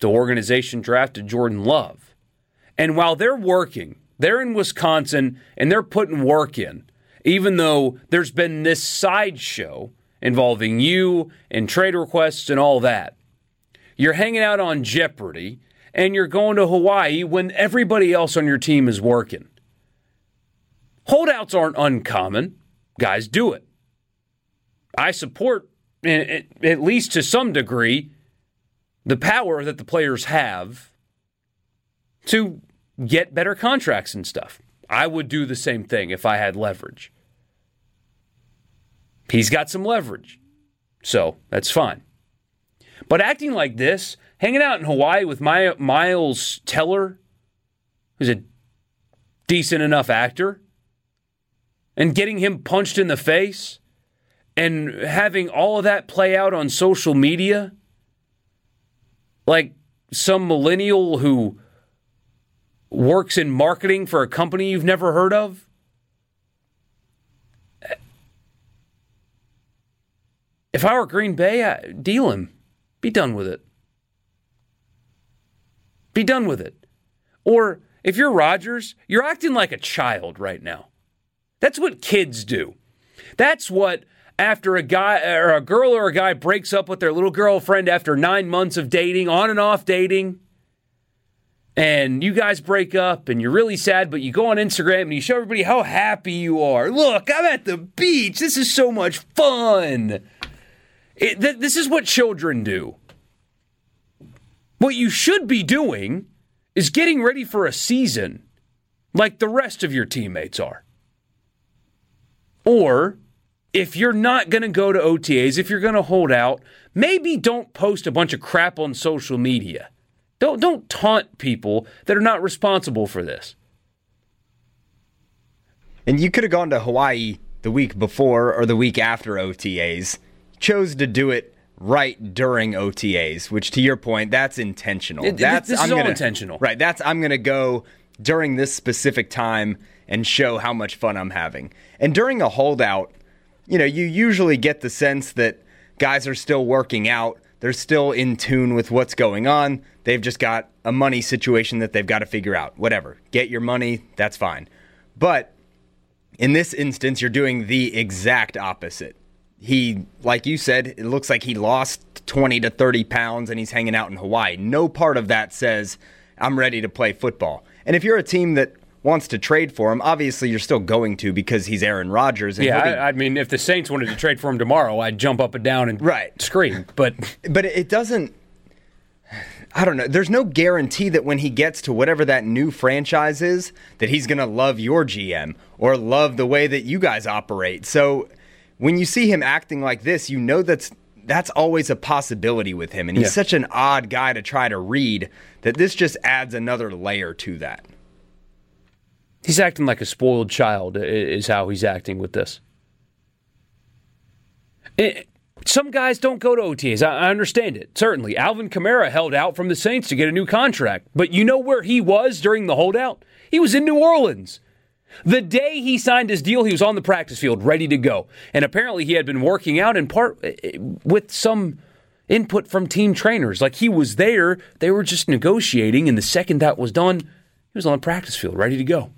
the organization drafted Jordan Love. And while they're working, they're in Wisconsin and they're putting work in, even though there's been this sideshow involving you and trade requests and all that. You're hanging out on Jeopardy and you're going to Hawaii when everybody else on your team is working. Holdouts aren't uncommon. Guys do it. I support, at least to some degree, the power that the players have to get better contracts and stuff. I would do the same thing if I had leverage. He's got some leverage. So that's fine. But acting like this, hanging out in Hawaii with my, Miles Teller, who's a decent enough actor, and getting him punched in the face and having all of that play out on social media like some millennial who works in marketing for a company you've never heard of? If I were Green Bay, I deal him. Be done with it. Be done with it. Or if you're Rodgers, you're acting like a child right now. That's what kids do. That's what after a guy or a girl or a guy breaks up with their little girlfriend after 9 months of dating, on and off dating, and you guys break up and you're really sad, but you go on Instagram and you show everybody how happy you are. Look, I'm at the beach. This is so much fun. It, th- this is what children do. What you should be doing is getting ready for a season like the rest of your teammates are. Or if you're not going to go to OTAs, if you're going to hold out, maybe don't post a bunch of crap on social media. Don't don't taunt people that are not responsible for this. And you could have gone to Hawaii the week before or the week after OTAs. Chose to do it right during OTAs, which to your point, that's intentional. It, that's this I'm is gonna, all intentional. Right. That's I'm gonna go during this specific time and show how much fun I'm having. And during a holdout, you know, you usually get the sense that guys are still working out. They're still in tune with what's going on. They've just got a money situation that they've got to figure out. Whatever. Get your money, that's fine. But in this instance, you're doing the exact opposite. He, like you said, it looks like he lost 20 to 30 pounds and he's hanging out in Hawaii. No part of that says, I'm ready to play football. And if you're a team that wants to trade for him, obviously you're still going to because he's Aaron Rodgers. yeah, I, I, mean, if the Saints wanted to trade for him tomorrow, I'd jump up and down and right. scream. But but it doesn't. I don't know. There's no guarantee that when he gets to whatever that new franchise is, that he's going to love your GM or love the way that you guys operate. So when you see him acting like this, you know that's that's always a possibility with him. And he's yeah. such an odd guy to try to read that this just adds another layer to that. He's acting like a spoiled child, is how he's acting with this. It, some guys don't go to OTAs. I understand it. Certainly. Alvin Kamara held out from the Saints to get a new contract. But you know where he was during the holdout? He was in New Orleans. The day he signed his deal, he was on the practice field, ready to go. And apparently he had been working out in part with some input from team trainers. Like he was there, they were just negotiating, and the second that was done, he was on the practice field, ready to go.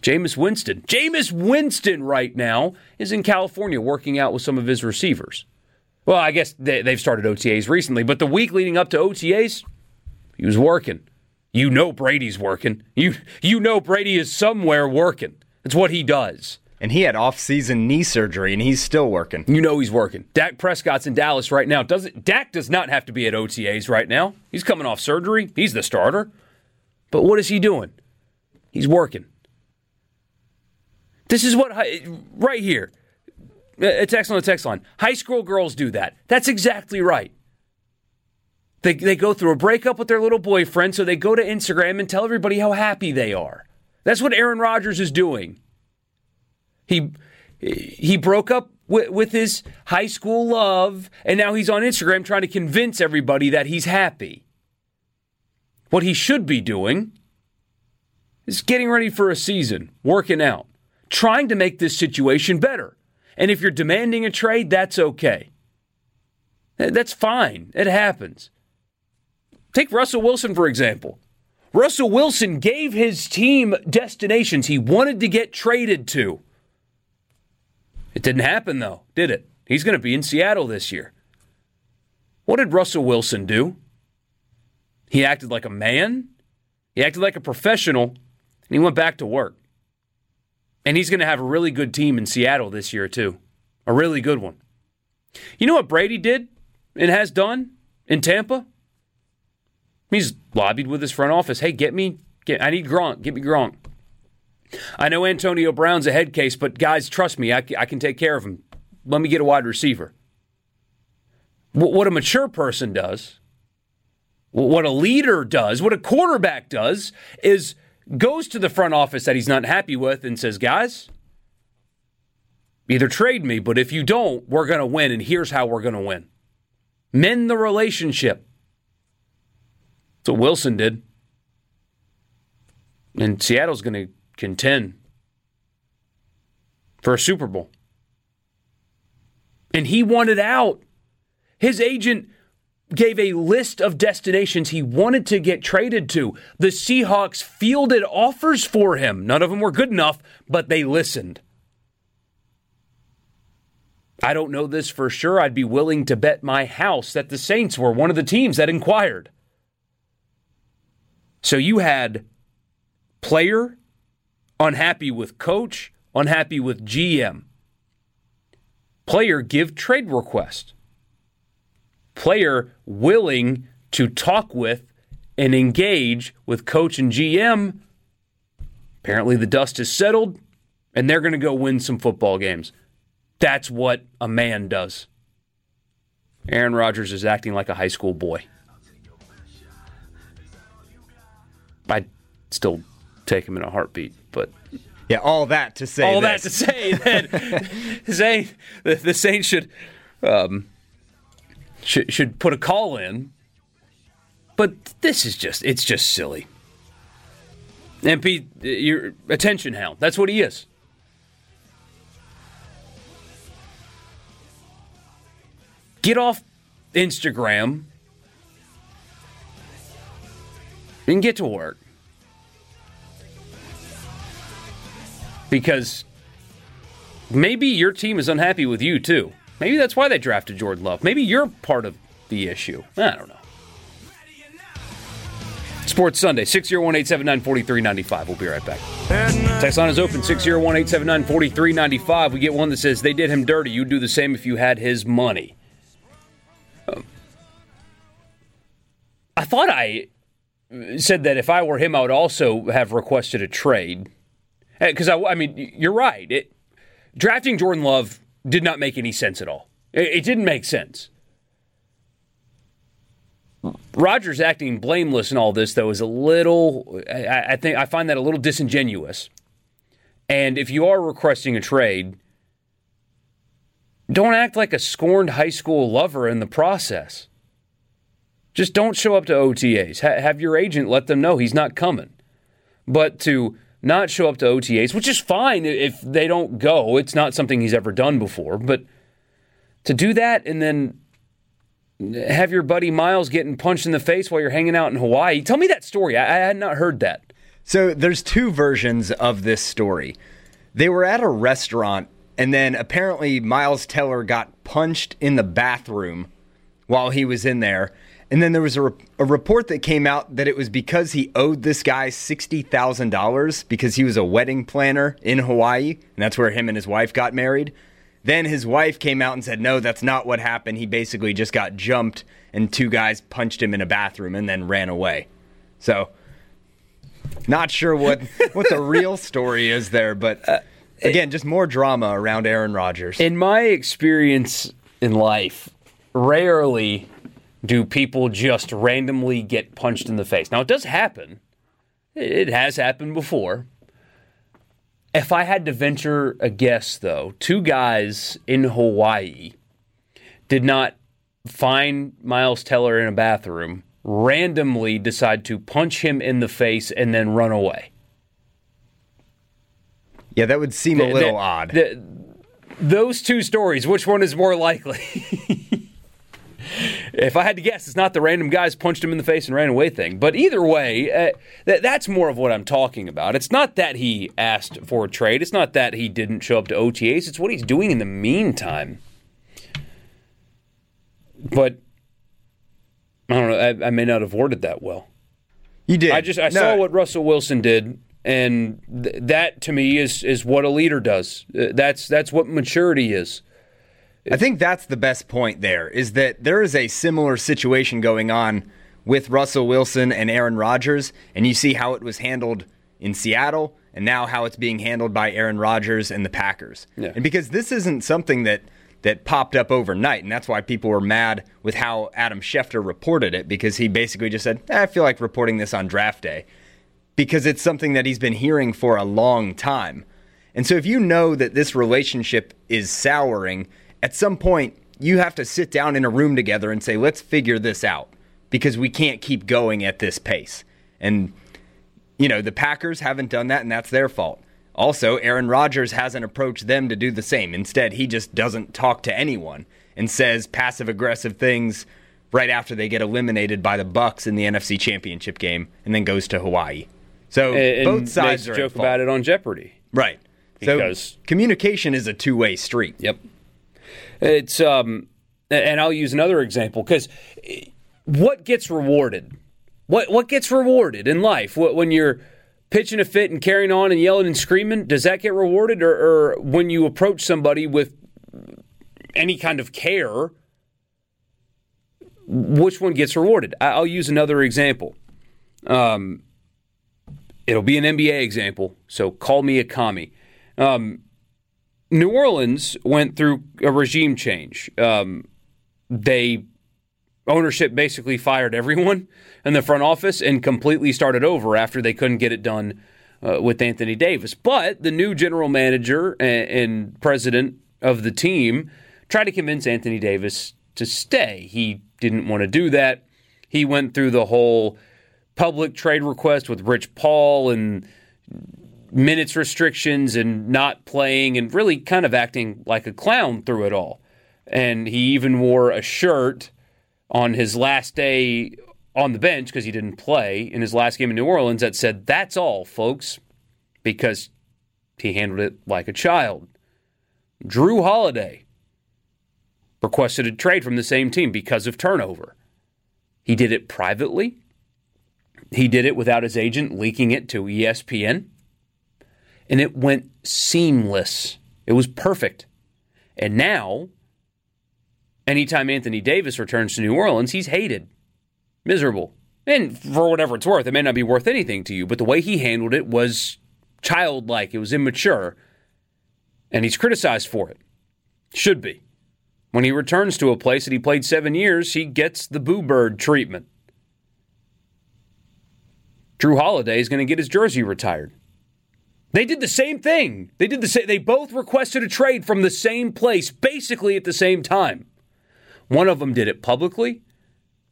Jameis Winston. Jameis Winston right now is in California working out with some of his receivers. Well, I guess they, have started OTAs recently, but the week leading up to OTAs, he was working. You know Brady's working. You you know Brady is somewhere working. It's what he does. And he had off-season knee surgery, and he's still working. You know he's working. Dak Prescott's in Dallas right now. Doesn't Dak does not have to be at OTAs right now. He's coming off surgery. He's the starter. But what is he doing? He's working. This is what right here. A text on the text line. High school girls do that. That's exactly right. They, they go through a breakup with their little boyfriend, so they go to Instagram and tell everybody how happy they are. That's what Aaron Rodgers is doing. He he broke up with, with his high school love, and now he's on Instagram trying to convince everybody that he's happy. What he should be doing is getting ready for a season, working out trying to make this situation better. And if you're demanding a trade, that's okay. That's fine. It happens. Take Russell Wilson, for example. Russell Wilson gave his team destinations he wanted to get traded to. It didn't happen, though, did it? He's going to be in Seattle this year. What did Russell Wilson do? He acted like a man, he acted like a professional, and he went back to work. And he's going to have a really good team in Seattle this year, too. A really good one. You know what Brady did and has done in Tampa? He's lobbied with his front office. Hey, get me, get, I need Gronk. Get me Gronk. I know Antonio Brown's a head case, but guys, trust me, I, I can take care of him. Let me get a wide receiver. What a mature person does, what a leader does, what a quarterback does, is goes to the front office that he's not happy with and says, guys, either trade me, but if you don't, we're going to win, and here's how we're going to win. Mend the relationship. That's what Wilson did. And Seattle's going to contend for a Super Bowl. And he wanted out. His agent gave a list of destinations he wanted to get traded to. The Seahawks fielded offers for him. None of them were good enough, but they listened. I don't know this for sure. I'd be willing to bet my house that the Saints were one of the teams that inquired. So you had player unhappy with coach, unhappy with GM. Player give trade request player willing to talk with and engage with coach and GM. Apparently, the dust has settled, and they're going to go win some football games. That's what a man does. Aaron Rodgers is acting like a high school boy. I'd still take him in a heartbeat, but yeah, all that to say. All this. that to say that Zane, the, the Saints should um, should, should put a call in. But this is just, it's just silly. MP, your attention hound. That's what he is. get off Instagram and get to work. Because maybe your team is unhappy with you too. Maybe that's why they drafted Jordan Love. Maybe you're part of the issue. I don't know. Sports Sunday, 601 879 4395. We'll be right back. Text line is open, 601 879 4395. We get one that says, They did him dirty. You'd do the same if you had his money. Um, I thought I said that if I were him, I would also have requested a trade. Because, I, I, mean, you're right. It, drafting Jordan Love did not make any sense at all. It, it didn't make sense. Rodgers acting blameless in all this, though, is a little. I, I, think I find that a little disingenuous. And if you are requesting a trade, don't act like a scorned high school lover in the process. Just don't show up to OTAs. Ha- have your agent let them know he's not coming. But to not show up to OTAs, which is fine if they don't go, it's not something he's ever done before. But to do that and then have your buddy Miles getting punched in the face while you're hanging out in Hawaii. Tell me that story. I, I had not heard that. So there's two versions of this story. They were at a restaurant, and then apparently Miles Teller got punched in the bathroom while he was in there. And then there was a, re- a report that came out that it was because he owed this guy $60,000 because he was a wedding planner in Hawaii, and that's where him and his wife got married. Then his wife came out and said, no, that's not what happened. He basically just got jumped and two guys punched him in a bathroom and then ran away. So, not sure what, what the real story is there, but uh, again, just more drama around Aaron Rodgers. In my experience in life, rarely do people just randomly get punched in the face. Now, it does happen, it has happened before. If I had to venture a guess, though, two guys in Hawaii did not find Miles Teller in a bathroom, randomly decide to punch him in the face, and then run away. Yeah, that would seem the, a little the, odd. The, those two stories, which one is more likely? if I had to guess, it's not the random guys punched him in the face and ran away thing. But either way, uh, th- that's more of what I'm talking about. It's not that he asked for a trade. It's not that he didn't show up to OTAs. It's what he's doing in the meantime. But I don't know. I, I may not have worded that well. You did. I just I no. saw what Russell Wilson did, and th- that to me is is what a leader does. Uh, that's that's what maturity is. I think that's the best point there is that there is a similar situation going on with Russell Wilson and Aaron Rodgers, and you see how it was handled in Seattle and now how it's being handled by Aaron Rodgers and the Packers. Yeah. And because this isn't something that that popped up overnight, and that's why people were mad with how Adam Schefter reported it because he basically just said, eh, "I feel like reporting this on draft day." Because it's something that he's been hearing for a long time. And so if you know that this relationship is souring at some point, you have to sit down in a room together and say, let's figure this out because we can't keep going at this pace. And, you know, the Packers haven't done that, and that's their fault. Also, Aaron Rodgers hasn't approached them to do the same. Instead, he just doesn't talk to anyone and says passive aggressive things right after they get eliminated by the Bucs in the NFC Championship game and then goes to Hawaii. So and, both sides joke about it on Jeopardy. Right. Because so communication is a two-way street. Yep. It's um, and I'll use another example because what gets rewarded? What what gets rewarded in life? What, when you're pitching a fit and carrying on and yelling and screaming, does that get rewarded? Or, or when you approach somebody with any kind of care, which one gets rewarded? I'll use another example. Um, it'll be an NBA example, so call me a commie. Um, New Orleans went through a regime change. Um, they ownership basically fired everyone in the front office and completely started over after they couldn't get it done uh, with Anthony Davis. But the new general manager and, and president of the team tried to convince Anthony Davis to stay. He didn't want to do that. He went through the whole public trade request with Rich Paul and minutes restrictions and not playing and really kind of acting like a clown through it all. And he even wore a shirt on his last day on the bench because he didn't play in his last game in New Orleans that said, That's all, folks, because he handled it like a child. Jrue Holiday requested a trade from the same team because of turnover. He did it privately. He did it without his agent leaking it to ESPN. And it went seamless. It was perfect. And now, anytime Anthony Davis returns to New Orleans, he's hated, miserable. And for whatever it's worth, it may not be worth anything to you, but the way he handled it was childlike, it was immature, and he's criticized for it. Should be. When he returns to a place that he played seven years, he gets the boo bird treatment. Jrue Holiday is going to get his jersey retired. They did the same thing. They did the same. They both requested a trade from the same place, basically at the same time. One of them did it publicly,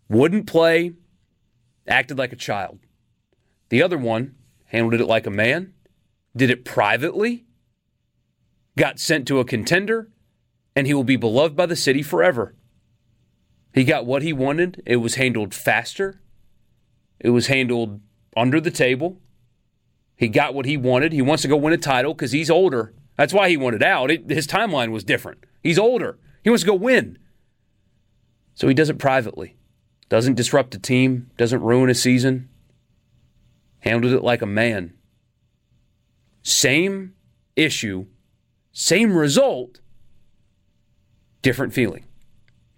wouldn't play, acted like a child. The other one handled it like a man, did it privately, got sent to a contender, and he will be beloved by the city forever. He got what he wanted. It was handled faster. It was handled under the table. He got what he wanted. He wants to go win a title because he's older. That's why he wanted out. It, his timeline was different. He's older. He wants to go win. So he does it privately. Doesn't disrupt a team, doesn't ruin a season. Handled it like a man. Same issue, same result, different feeling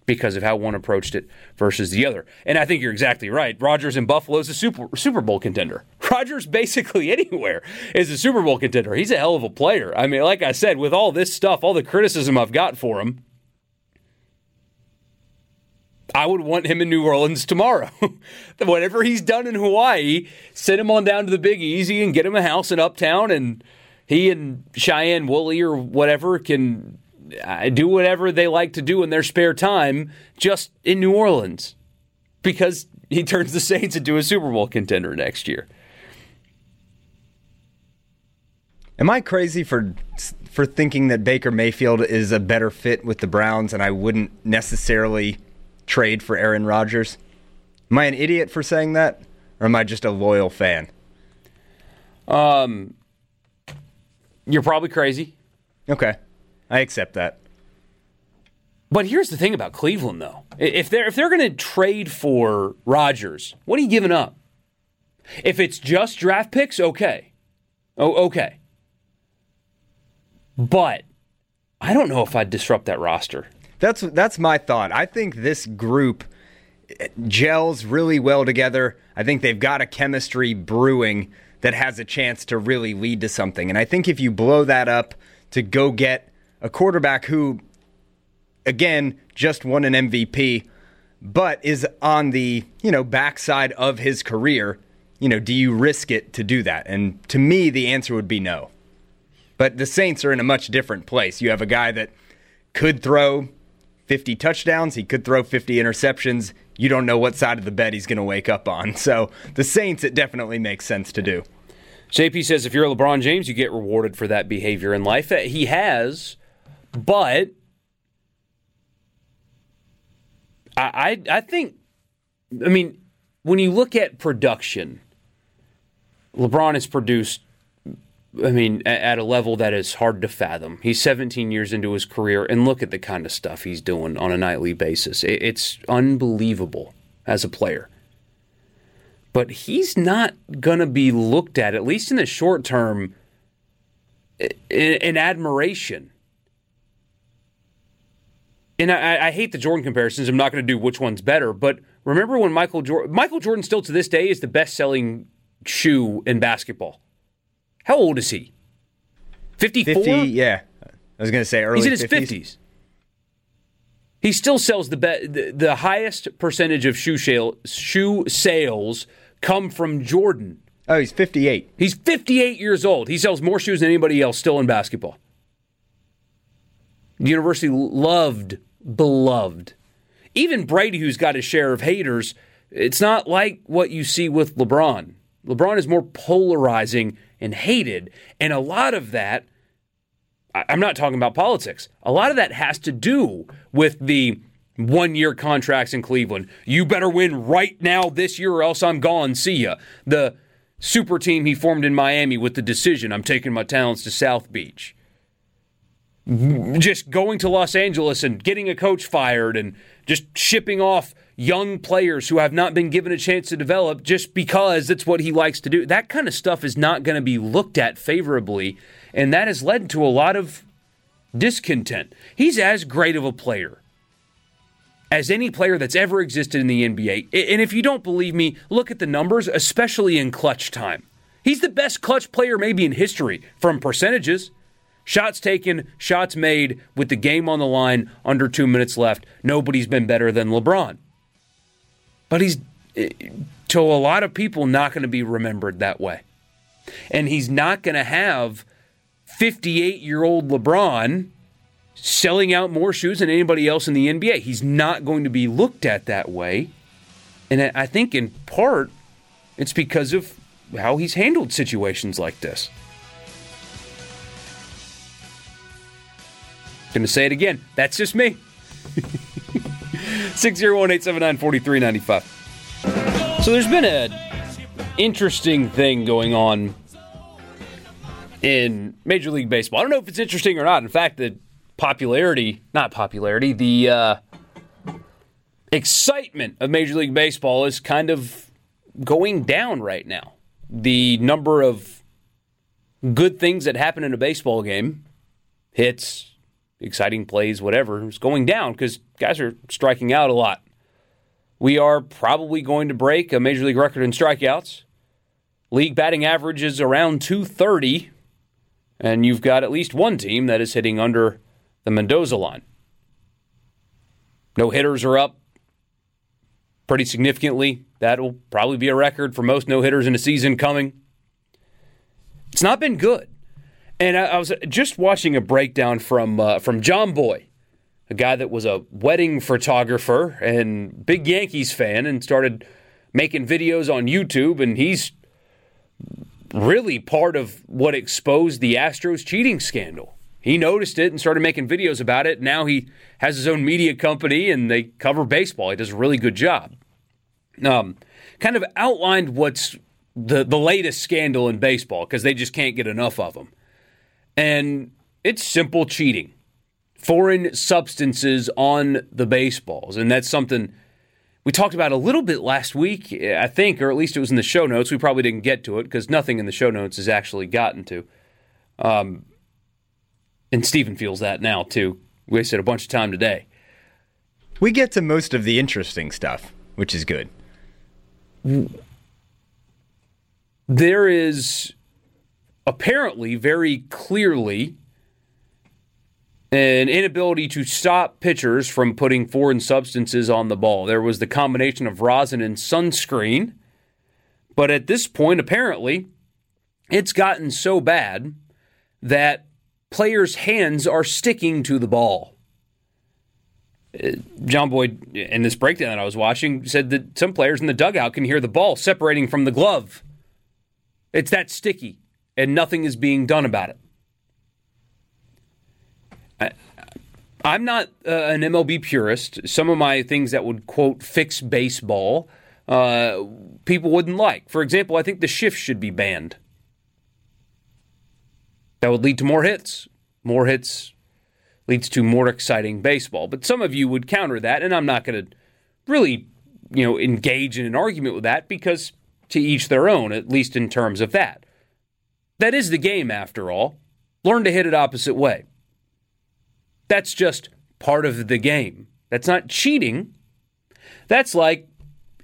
because of how one approached it versus the other. And I think you're exactly right. Rodgers in Buffalo is a Super, Super Bowl contender. Rodgers basically anywhere is a Super Bowl contender. He's a hell of a player. I mean, like I said, with all this stuff, all the criticism I've got for him, I would want him in New Orleans tomorrow. Whatever he's done in Hawaii, send him on down to the Big Easy and get him a house in Uptown, and he and Shailene Woodley or whatever can uh, do whatever they like to do in their spare time just in New Orleans because he turns the Saints into a Super Bowl contender next year. Am I crazy for for thinking that Baker Mayfield is a better fit with the Browns and I wouldn't necessarily trade for Aaron Rodgers? Am I an idiot for saying that or am I just a loyal fan? Um you're probably crazy. Okay. I accept that. But here's the thing about Cleveland, though. If they're if they're going to trade for Rodgers, what are you giving up? If it's just draft picks, okay, oh okay. But I don't know if I'd disrupt that roster. That's that's my thought. I think this group gels really well together. I think they've got a chemistry brewing that has a chance to really lead to something. And I think if you blow that up to go get a quarterback who, again, just won an MVP, but is on the you know backside of his career. You know, do you risk it to do that? And to me, the answer would be no. But the Saints are in a much different place. You have a guy that could throw 50 touchdowns, he could throw 50 interceptions. You don't know what side of the bed he's going to wake up on. So the Saints, it definitely makes sense to do. JP says if you're LeBron James, you get rewarded for that behavior in life. Uh, he has but I, I, I think, I mean, when you look at production, LeBron has produced, I mean, at a level that is hard to fathom. He's 17 years into his career, and look at the kind of stuff he's doing on a nightly basis. It's unbelievable as a player. But he's not going to be looked at, at least in the short term, in admiration and I, I, hate the Jordan comparisons. I'm not going to do which one's better, but remember when Michael Jordan, Michael Jordan still to this day is the best selling shoe in basketball. How old is he? 54? 50, yeah. I was going to say early He's in his 50s. 50s. He still sells the, be- the, the highest percentage of shoe, shale, shoe sales come from Jordan. Oh, he's 58. He's 58 years old. He sells more shoes than anybody else still in basketball. The university loved beloved. Even Brady, who's got his share of haters, it's not like what you see with LeBron. LeBron is more polarizing and hated. And a lot of that, I'm not talking about politics. A lot of that has to do with the one year contracts in Cleveland. You better win right now this year or else I'm gone. See ya. The super team he formed in Miami with the decision I'm taking my talents to South Beach. Just going to Los Angeles and getting a coach fired and just shipping off young players who have not been given a chance to develop just because it's what he likes to do. That kind of stuff is not going to be looked at favorably, and that has led to a lot of discontent. He's as great of a player as any player that's ever existed in the NBA. And if you don't believe me, look at the numbers, especially in clutch time. He's the best clutch player maybe in history from percentages. Shots taken, shots made with the game on the line, under two minutes left. Nobody's been better than LeBron. But he's, eh, to a lot of people, not going to be remembered that way. And he's not going to have 58 year old LeBron selling out more shoes than anybody else in the NBA. He's not going to be looked at that way. And I think in part, it's because of how he's handled situations like this. Gonna say it again. That's just me. 601 879 4395. So there's been an interesting thing going on in Major League Baseball. I don't know if it's interesting or not. In fact, the popularity, not popularity, the uh, excitement of Major League Baseball is kind of going down right now. The number of good things that happen in a baseball game, hits, exciting plays, whatever, is going down because guys are striking out a lot. We are probably going to break a major league record in strikeouts. League batting average is around 230, and you've got at least one team that is hitting under the Mendoza line. No hitters are up pretty significantly. That will probably be a record for most no hitters in a season coming. It's not been good. And I, was just watching a breakdown from uh, from Jomboy, a guy that was a wedding photographer and big Yankees fan, and started making videos on YouTube. And he's really part of what exposed the Astros cheating scandal he noticed it and started making videos about it. Now he has his own media company and they cover baseball. He does a really good job. Um, kind of outlined what's the, the latest scandal in baseball because they just can't get enough of them. And it's simple cheating, foreign substances on the baseballs. And that's something we talked about a little bit last week, I think, or at least it was in the show notes. We probably didn't get to it because nothing in the show notes has actually gotten to. Um, and Stephen feels that now too. We Wasted a bunch of time today. We get to most of the interesting stuff, which is good. There is apparently very clearly an inability to stop pitchers from putting foreign substances on the ball. There was the combination of rosin and sunscreen, but at this point, apparently, it's gotten so bad that players' hands are sticking to the ball. Uh, Jomboy, in this breakdown that I was watching, said that some players in the dugout can hear the ball separating from the glove. It's that sticky, and nothing is being done about it. I, I'm not uh, an MLB purist. Some of my things that would, quote, fix baseball, uh, people wouldn't like. For example, I think the shift should be banned. That would lead to more hits. More hits leads to more exciting baseball. But some of you would counter that, and I'm not going to really, you know, engage in an argument with that because to each their own, at least in terms of that. That is the game, after all. Learn to hit it opposite way. That's just part of the game. That's not cheating. That's like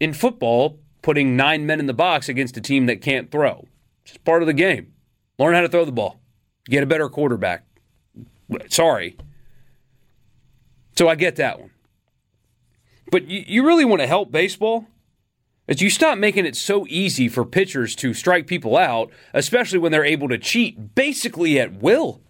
in football, putting nine men in the box against a team that can't throw. It's just part of the game. Learn how to throw the ball. Get a better quarterback. Sorry. So I get that one. But you, you really want to help baseball? As you stop making it so easy for pitchers to strike people out, especially when they're able to cheat basically at will.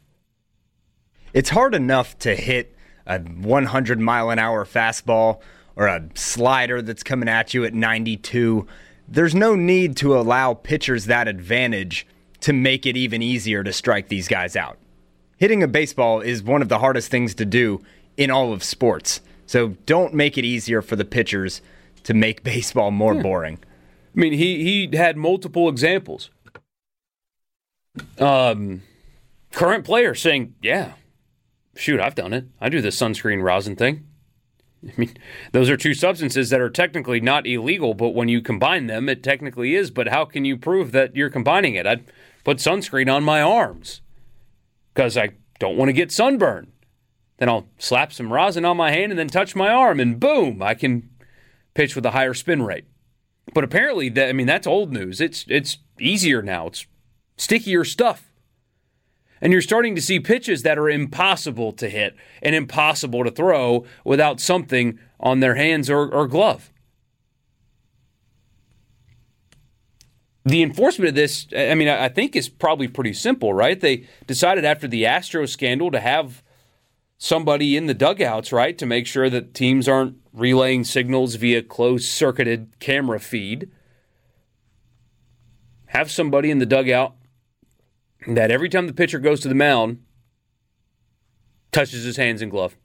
It's hard enough to hit a 100 mile an hour fastball or a slider that's coming at you at 92. There's no need to allow pitchers that advantage to make it even easier to strike these guys out. hitting a baseball is one of the hardest things to do in all of sports. So don't make it easier for the pitchers to make baseball more yeah. boring. I mean, he he had multiple examples. Um, current player saying, "Yeah, shoot, I've done it. I do the sunscreen rosin thing." I mean, those are two substances that are technically not illegal, but when you combine them, it technically is. But how can you prove that you're combining it? I'd put sunscreen on my arms because I don't want to get sunburn. Then I'll slap some rosin on my hand and then touch my arm, and boom, I can pitch with a higher spin rate. But apparently, that, I mean, that's old news. It's it's easier now. It's stickier stuff. And you're starting to see pitches that are impossible to hit and impossible to throw without something on their hands or, or glove. The enforcement of this, I mean, I think is probably pretty simple, right? They decided after the Astro scandal to have somebody in the dugouts, right, to make sure that teams aren't relaying signals via closed circuited camera feed. Have somebody in the dugout that every time the pitcher goes to the mound, touches his hands and glove.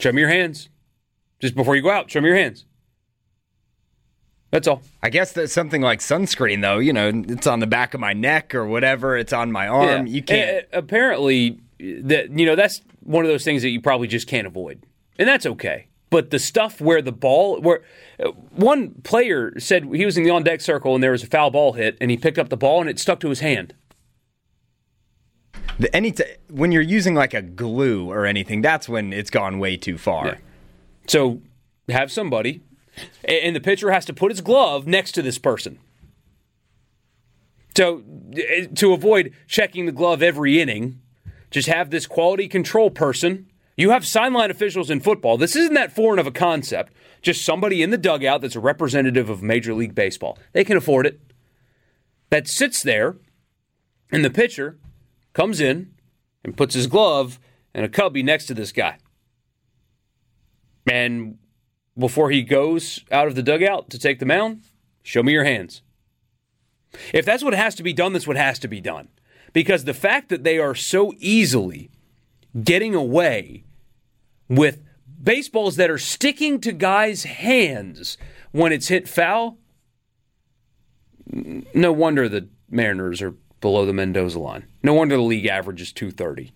Show me your hands. Just before you go out, show me your hands. That's all. I guess that's something like sunscreen, though. You know, it's on the back of my neck or whatever. It's on my arm. Yeah. You can't. apparently, that you know that's one of those things that you probably just can't avoid, and that's okay. But the stuff where the ball, where uh, one player said he was in the on deck circle and there was a foul ball hit, and he picked up the ball and it stuck to his hand. The, any t- when you're using like a glue or anything, that's when it's gone way too far. Yeah. So have somebody, and the pitcher has to put his glove next to this person. So eh, to avoid checking the glove every inning, just have this quality control person. You have sideline officials in football. This isn't that foreign of a concept. Just somebody in the dugout that's a representative of Major League Baseball. They can afford it. That sits there, and the pitcher comes in and puts his glove and a cubby next to this guy. And before he goes out of the dugout to take the mound, show me your hands. If that's what has to be done, that's what has to be done. Because the fact that they are so easily getting away with baseballs that are sticking to guys' hands when it's hit foul, no wonder the Mariners are below the Mendoza line. No wonder the league average is 230.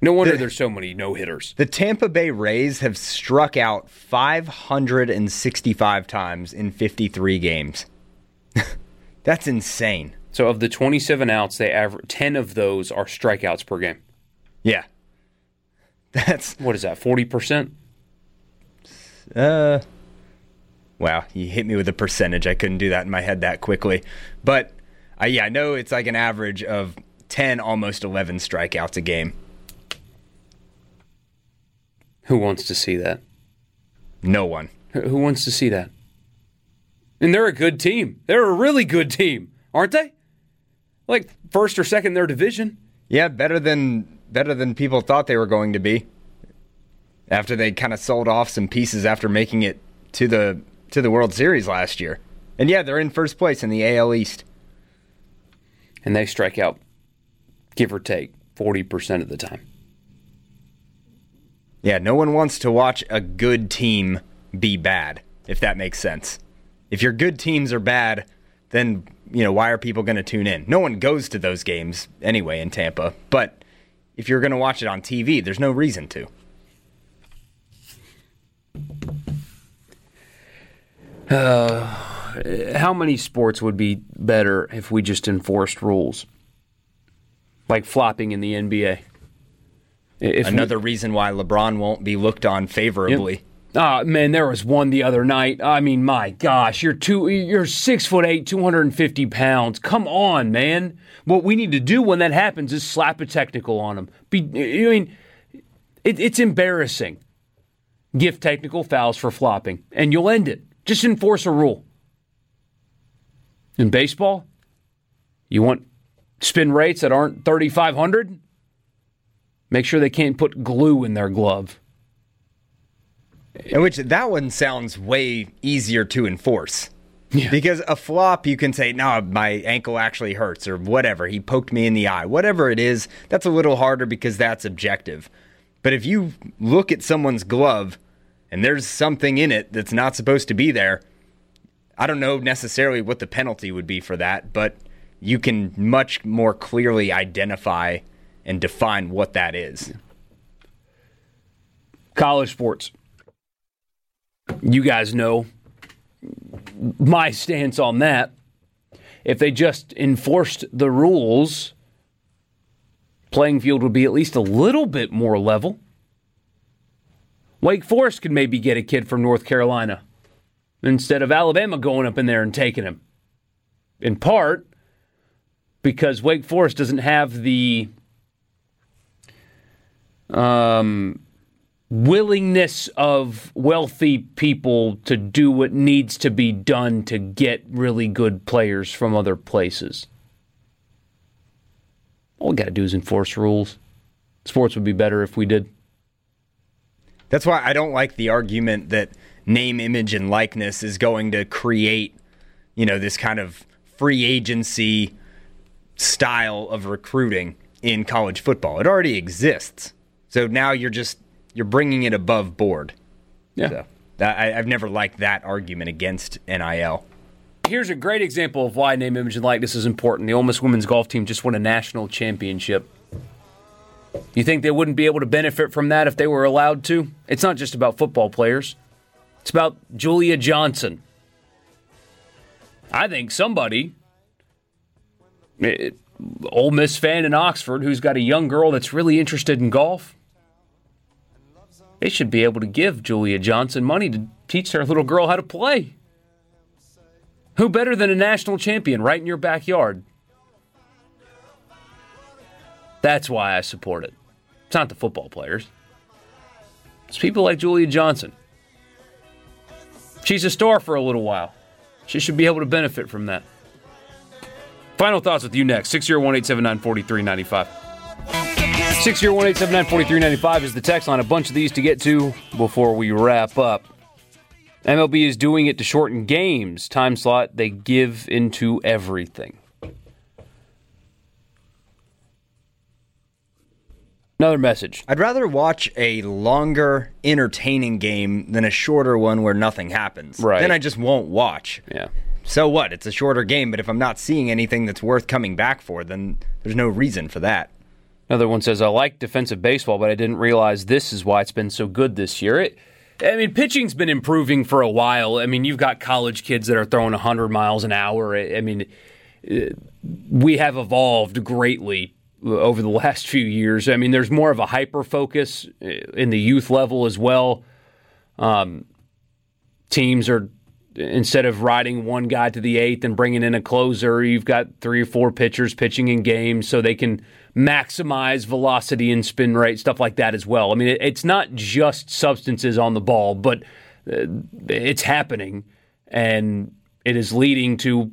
No wonder the, there's so many no hitters. The Tampa Bay Rays have struck out 565 times in 53 games. That's insane. So of the 27 outs, they average 10 of those are strikeouts per game. Yeah. That's what is that? 40%? Uh Wow, you hit me with a percentage. I couldn't do that in my head that quickly. But uh, yeah, I know it's like an average of 10, almost 11 strikeouts a game. Who wants to see that? No one. Who wants to see that? And they're a good team. They're a really good team, aren't they? Like first or second in their division. Yeah, better than better than people thought they were going to be. After they kind of sold off some pieces after making it to the to the World Series last year. And yeah, they're in first place in the AL East and they strike out, give or take, 40% of the time. Yeah, no one wants to watch a good team be bad, if that makes sense. If your good teams are bad, then, you know, why are people going to tune in? No one goes to those games anyway in Tampa, but if you're going to watch it on TV, there's no reason to. Uh how many sports would be better if we just enforced rules like flopping in the NBA? If Another we, reason why LeBron won't be looked on favorably. Yep. Oh man, there was one the other night. I mean, my gosh, you're two, you're six foot eight, two hundred and fifty pounds. Come on, man. What we need to do when that happens is slap a technical on him. Be, I mean, it, it's embarrassing. Give technical fouls for flopping, and you'll end it. Just enforce a rule. In baseball, you want spin rates that aren't 3,500? Make sure they can't put glue in their glove. Which that one sounds way easier to enforce. Yeah. Because a flop, you can say, no, my ankle actually hurts or whatever. He poked me in the eye. Whatever it is, that's a little harder because that's objective. But if you look at someone's glove and there's something in it that's not supposed to be there, I don't know necessarily what the penalty would be for that, but you can much more clearly identify and define what that is. College sports. You guys know my stance on that. If they just enforced the rules, playing field would be at least a little bit more level. Wake Forest could maybe get a kid from North Carolina instead of Alabama going up in there and taking him. In part because Wake Forest doesn't have the um, willingness of wealthy people to do what needs to be done to get really good players from other places. All we got to do is enforce rules. Sports would be better if we did. That's why I don't like the argument that name, image, and likeness is going to create, you know, this kind of free agency style of recruiting in college football. It already exists. So now you're just you're bringing it above board. Yeah. So that, I, I've never liked that argument against NIL. Here's a great example of why name, image, and likeness is important. The Ole Miss women's golf team just won a national championship. You think they wouldn't be able to benefit from that if they were allowed to? It's not just about football players. It's about Julia Johnson. I think somebody, it, Ole Miss fan in Oxford, who's got a young girl that's really interested in golf, they should be able to give Julia Johnson money to teach their little girl how to play. Who better than a national champion right in your backyard? That's why I support it. It's not the football players. It's people like Julia Johnson. She's a star for a little while. She should be able to benefit from that. Final thoughts with you next. 601 879 4395. 601 879 4395 is the text line. A bunch of these to get to before we wrap up. MLB is doing it to shorten games. Time slot, they give into everything. Another message. I'd rather watch a longer, entertaining game than a shorter one where nothing happens. Right. Then I just won't watch. Yeah. So what? It's a shorter game, but if I'm not seeing anything that's worth coming back for, then there's no reason for that. Another one says, I like defensive baseball, but I didn't realize this is why it's been so good this year. It, I mean, pitching's been improving for a while. I mean, you've got college kids that are throwing 100 miles an hour. I mean, uh, we have evolved greatly over the last few years. I mean, there's more of a hyper focus in the youth level as well. Um, teams are instead of riding one guy to the eighth and bringing in a closer, you've got three or four pitchers pitching in games so they can maximize velocity and spin rate, stuff like that as well. I mean, it's not just substances on the ball, but uh, it's happening, and it is leading to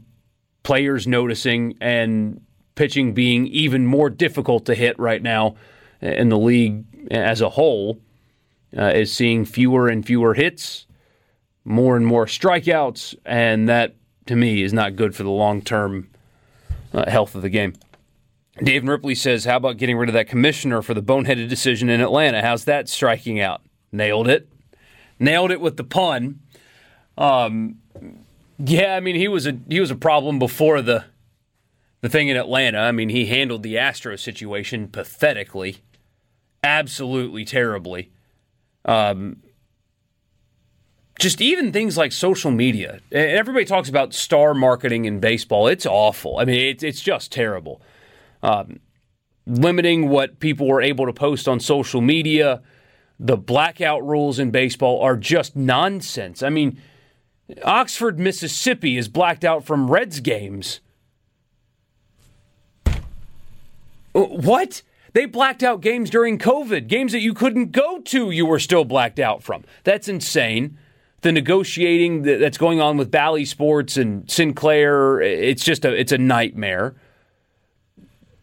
players noticing and pitching being even more difficult to hit right now in the league as a whole uh, is seeing fewer and fewer hits, more and more strikeouts, and that to me is not good for the long term uh, health of the game. Dave Ripley says, How about getting rid of that commissioner for the boneheaded decision in Atlanta? How's that striking out? Nailed it. Nailed it with the pun. Um, yeah, I mean he was a he was a problem before the the thing in Atlanta, I mean, he handled the Astro situation pathetically, absolutely terribly. Um, just even things like social media. Everybody talks about star marketing in baseball. It's awful. I mean, it's it's just terrible. Um, limiting what people were able to post on social media, the blackout rules in baseball are just nonsense. I mean, Oxford, Mississippi is blacked out from Reds games Uh, Uh, what? They blacked out games during COVID. Games that you couldn't go to, you were still blacked out from. That's insane. The negotiating that's going on with Bally Sports and Sinclair, it's just a it's a nightmare.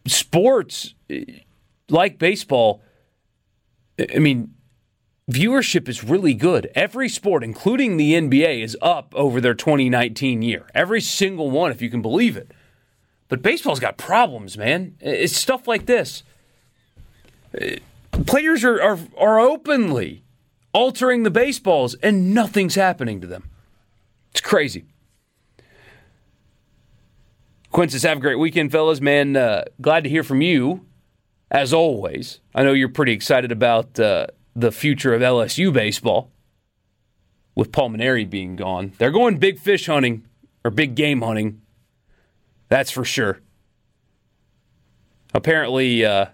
Sports like baseball, I mean, viewership is really good. Every sport, including the NBA, is up over their 2019 year. Every single one, if you can believe it. But baseball's got problems, man. It's stuff like this. Players are, are, are openly altering the baseballs, and nothing's happening to them. It's crazy. Quincy, have a great weekend, fellas. Man, uh, glad to hear from you, as always. I know you're pretty excited about uh, the future of LSU baseball with Paul Mainieri being gone. They're going big fish hunting or big game hunting. That's for sure. Apparently, uh,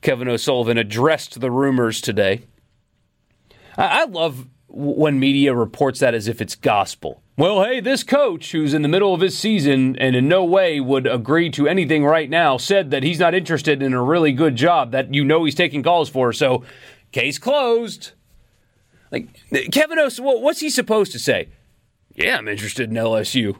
Kevin O'Sullivan addressed the rumors today. I, I love when media reports that as if it's gospel. Well, hey, this coach who's in the middle of his season and in no way would agree to anything right now said that he's not interested in a really good job that you know he's taking calls for. So Case closed. Like Kevin Os, what's he supposed to say? Yeah, I'm interested in LSU.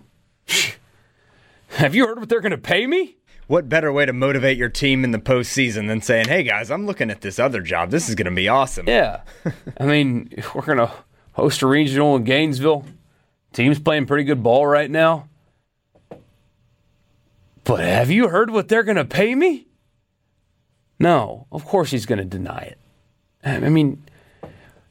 Have you heard what they're going to pay me? What better way to motivate your team in the postseason than saying, "Hey guys, I'm looking at this other job. This is going to be awesome." Yeah, I mean, we're going to host a regional in Gainesville. Team's playing pretty good ball right now. But have you heard what they're going to pay me? No, of course he's going to deny it. I mean,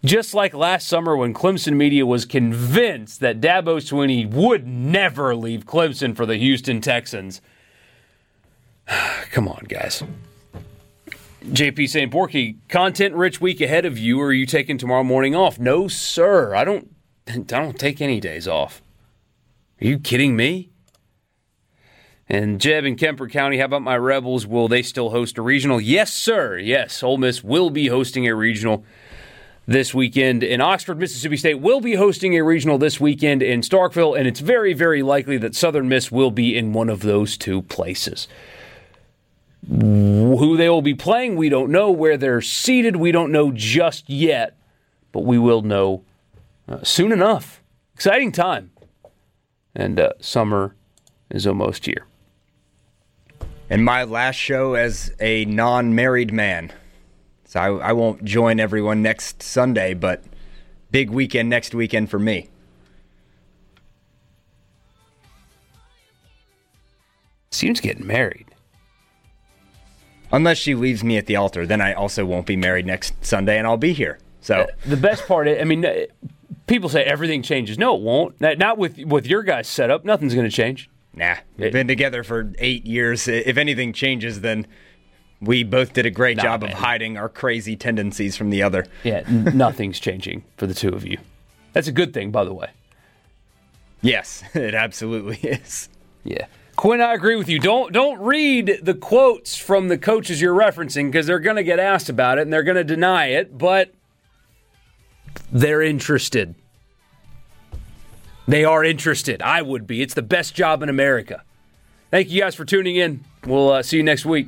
just like last summer when Clemson media was convinced that Dabo Swinney would never leave Clemson for the Houston Texans. Come on, guys. JP St. Porky, content rich week ahead of you, or are you taking tomorrow morning off? No, sir. I don't I don't take any days off. Are you kidding me? And Jeb in Kemper County, how about my Rebels? Will they still host a regional? Yes, sir. Yes, Ole Miss will be hosting a regional this weekend in Oxford. Mississippi State will be hosting a regional this weekend in Starkville, and it's very, very likely that Southern Miss will be in one of those two places. Who they will be playing, we don't know. Where they're seated, we don't know just yet, but we will know uh, soon enough. Exciting time. And uh, summer is almost here and my last show as a non married man. So I, I, won't join everyone next Sunday, but big weekend next weekend for me. Seems getting married. Unless she leaves me at the altar, then I also won't be married next Sunday, and I'll be here. So uh, the best part, I mean, uh, people say everything changes. No, it won't. Not with with your guys' setup. Nothing's going to change. Nah, we've been together for eight years. If anything changes, then we both did a great nah, job man. of hiding our crazy tendencies from the other. Yeah, nothing's changing for the two of you. That's a good thing, by the way. Yes, it absolutely is. Yeah. Quinn, I agree with you. Don't don't read the quotes from the coaches you're referencing because they're going to get asked about it and they're going to deny it, but they're interested. They are interested. I would be. It's the best job in America. Thank you guys for tuning in. We'll uh, see you next week.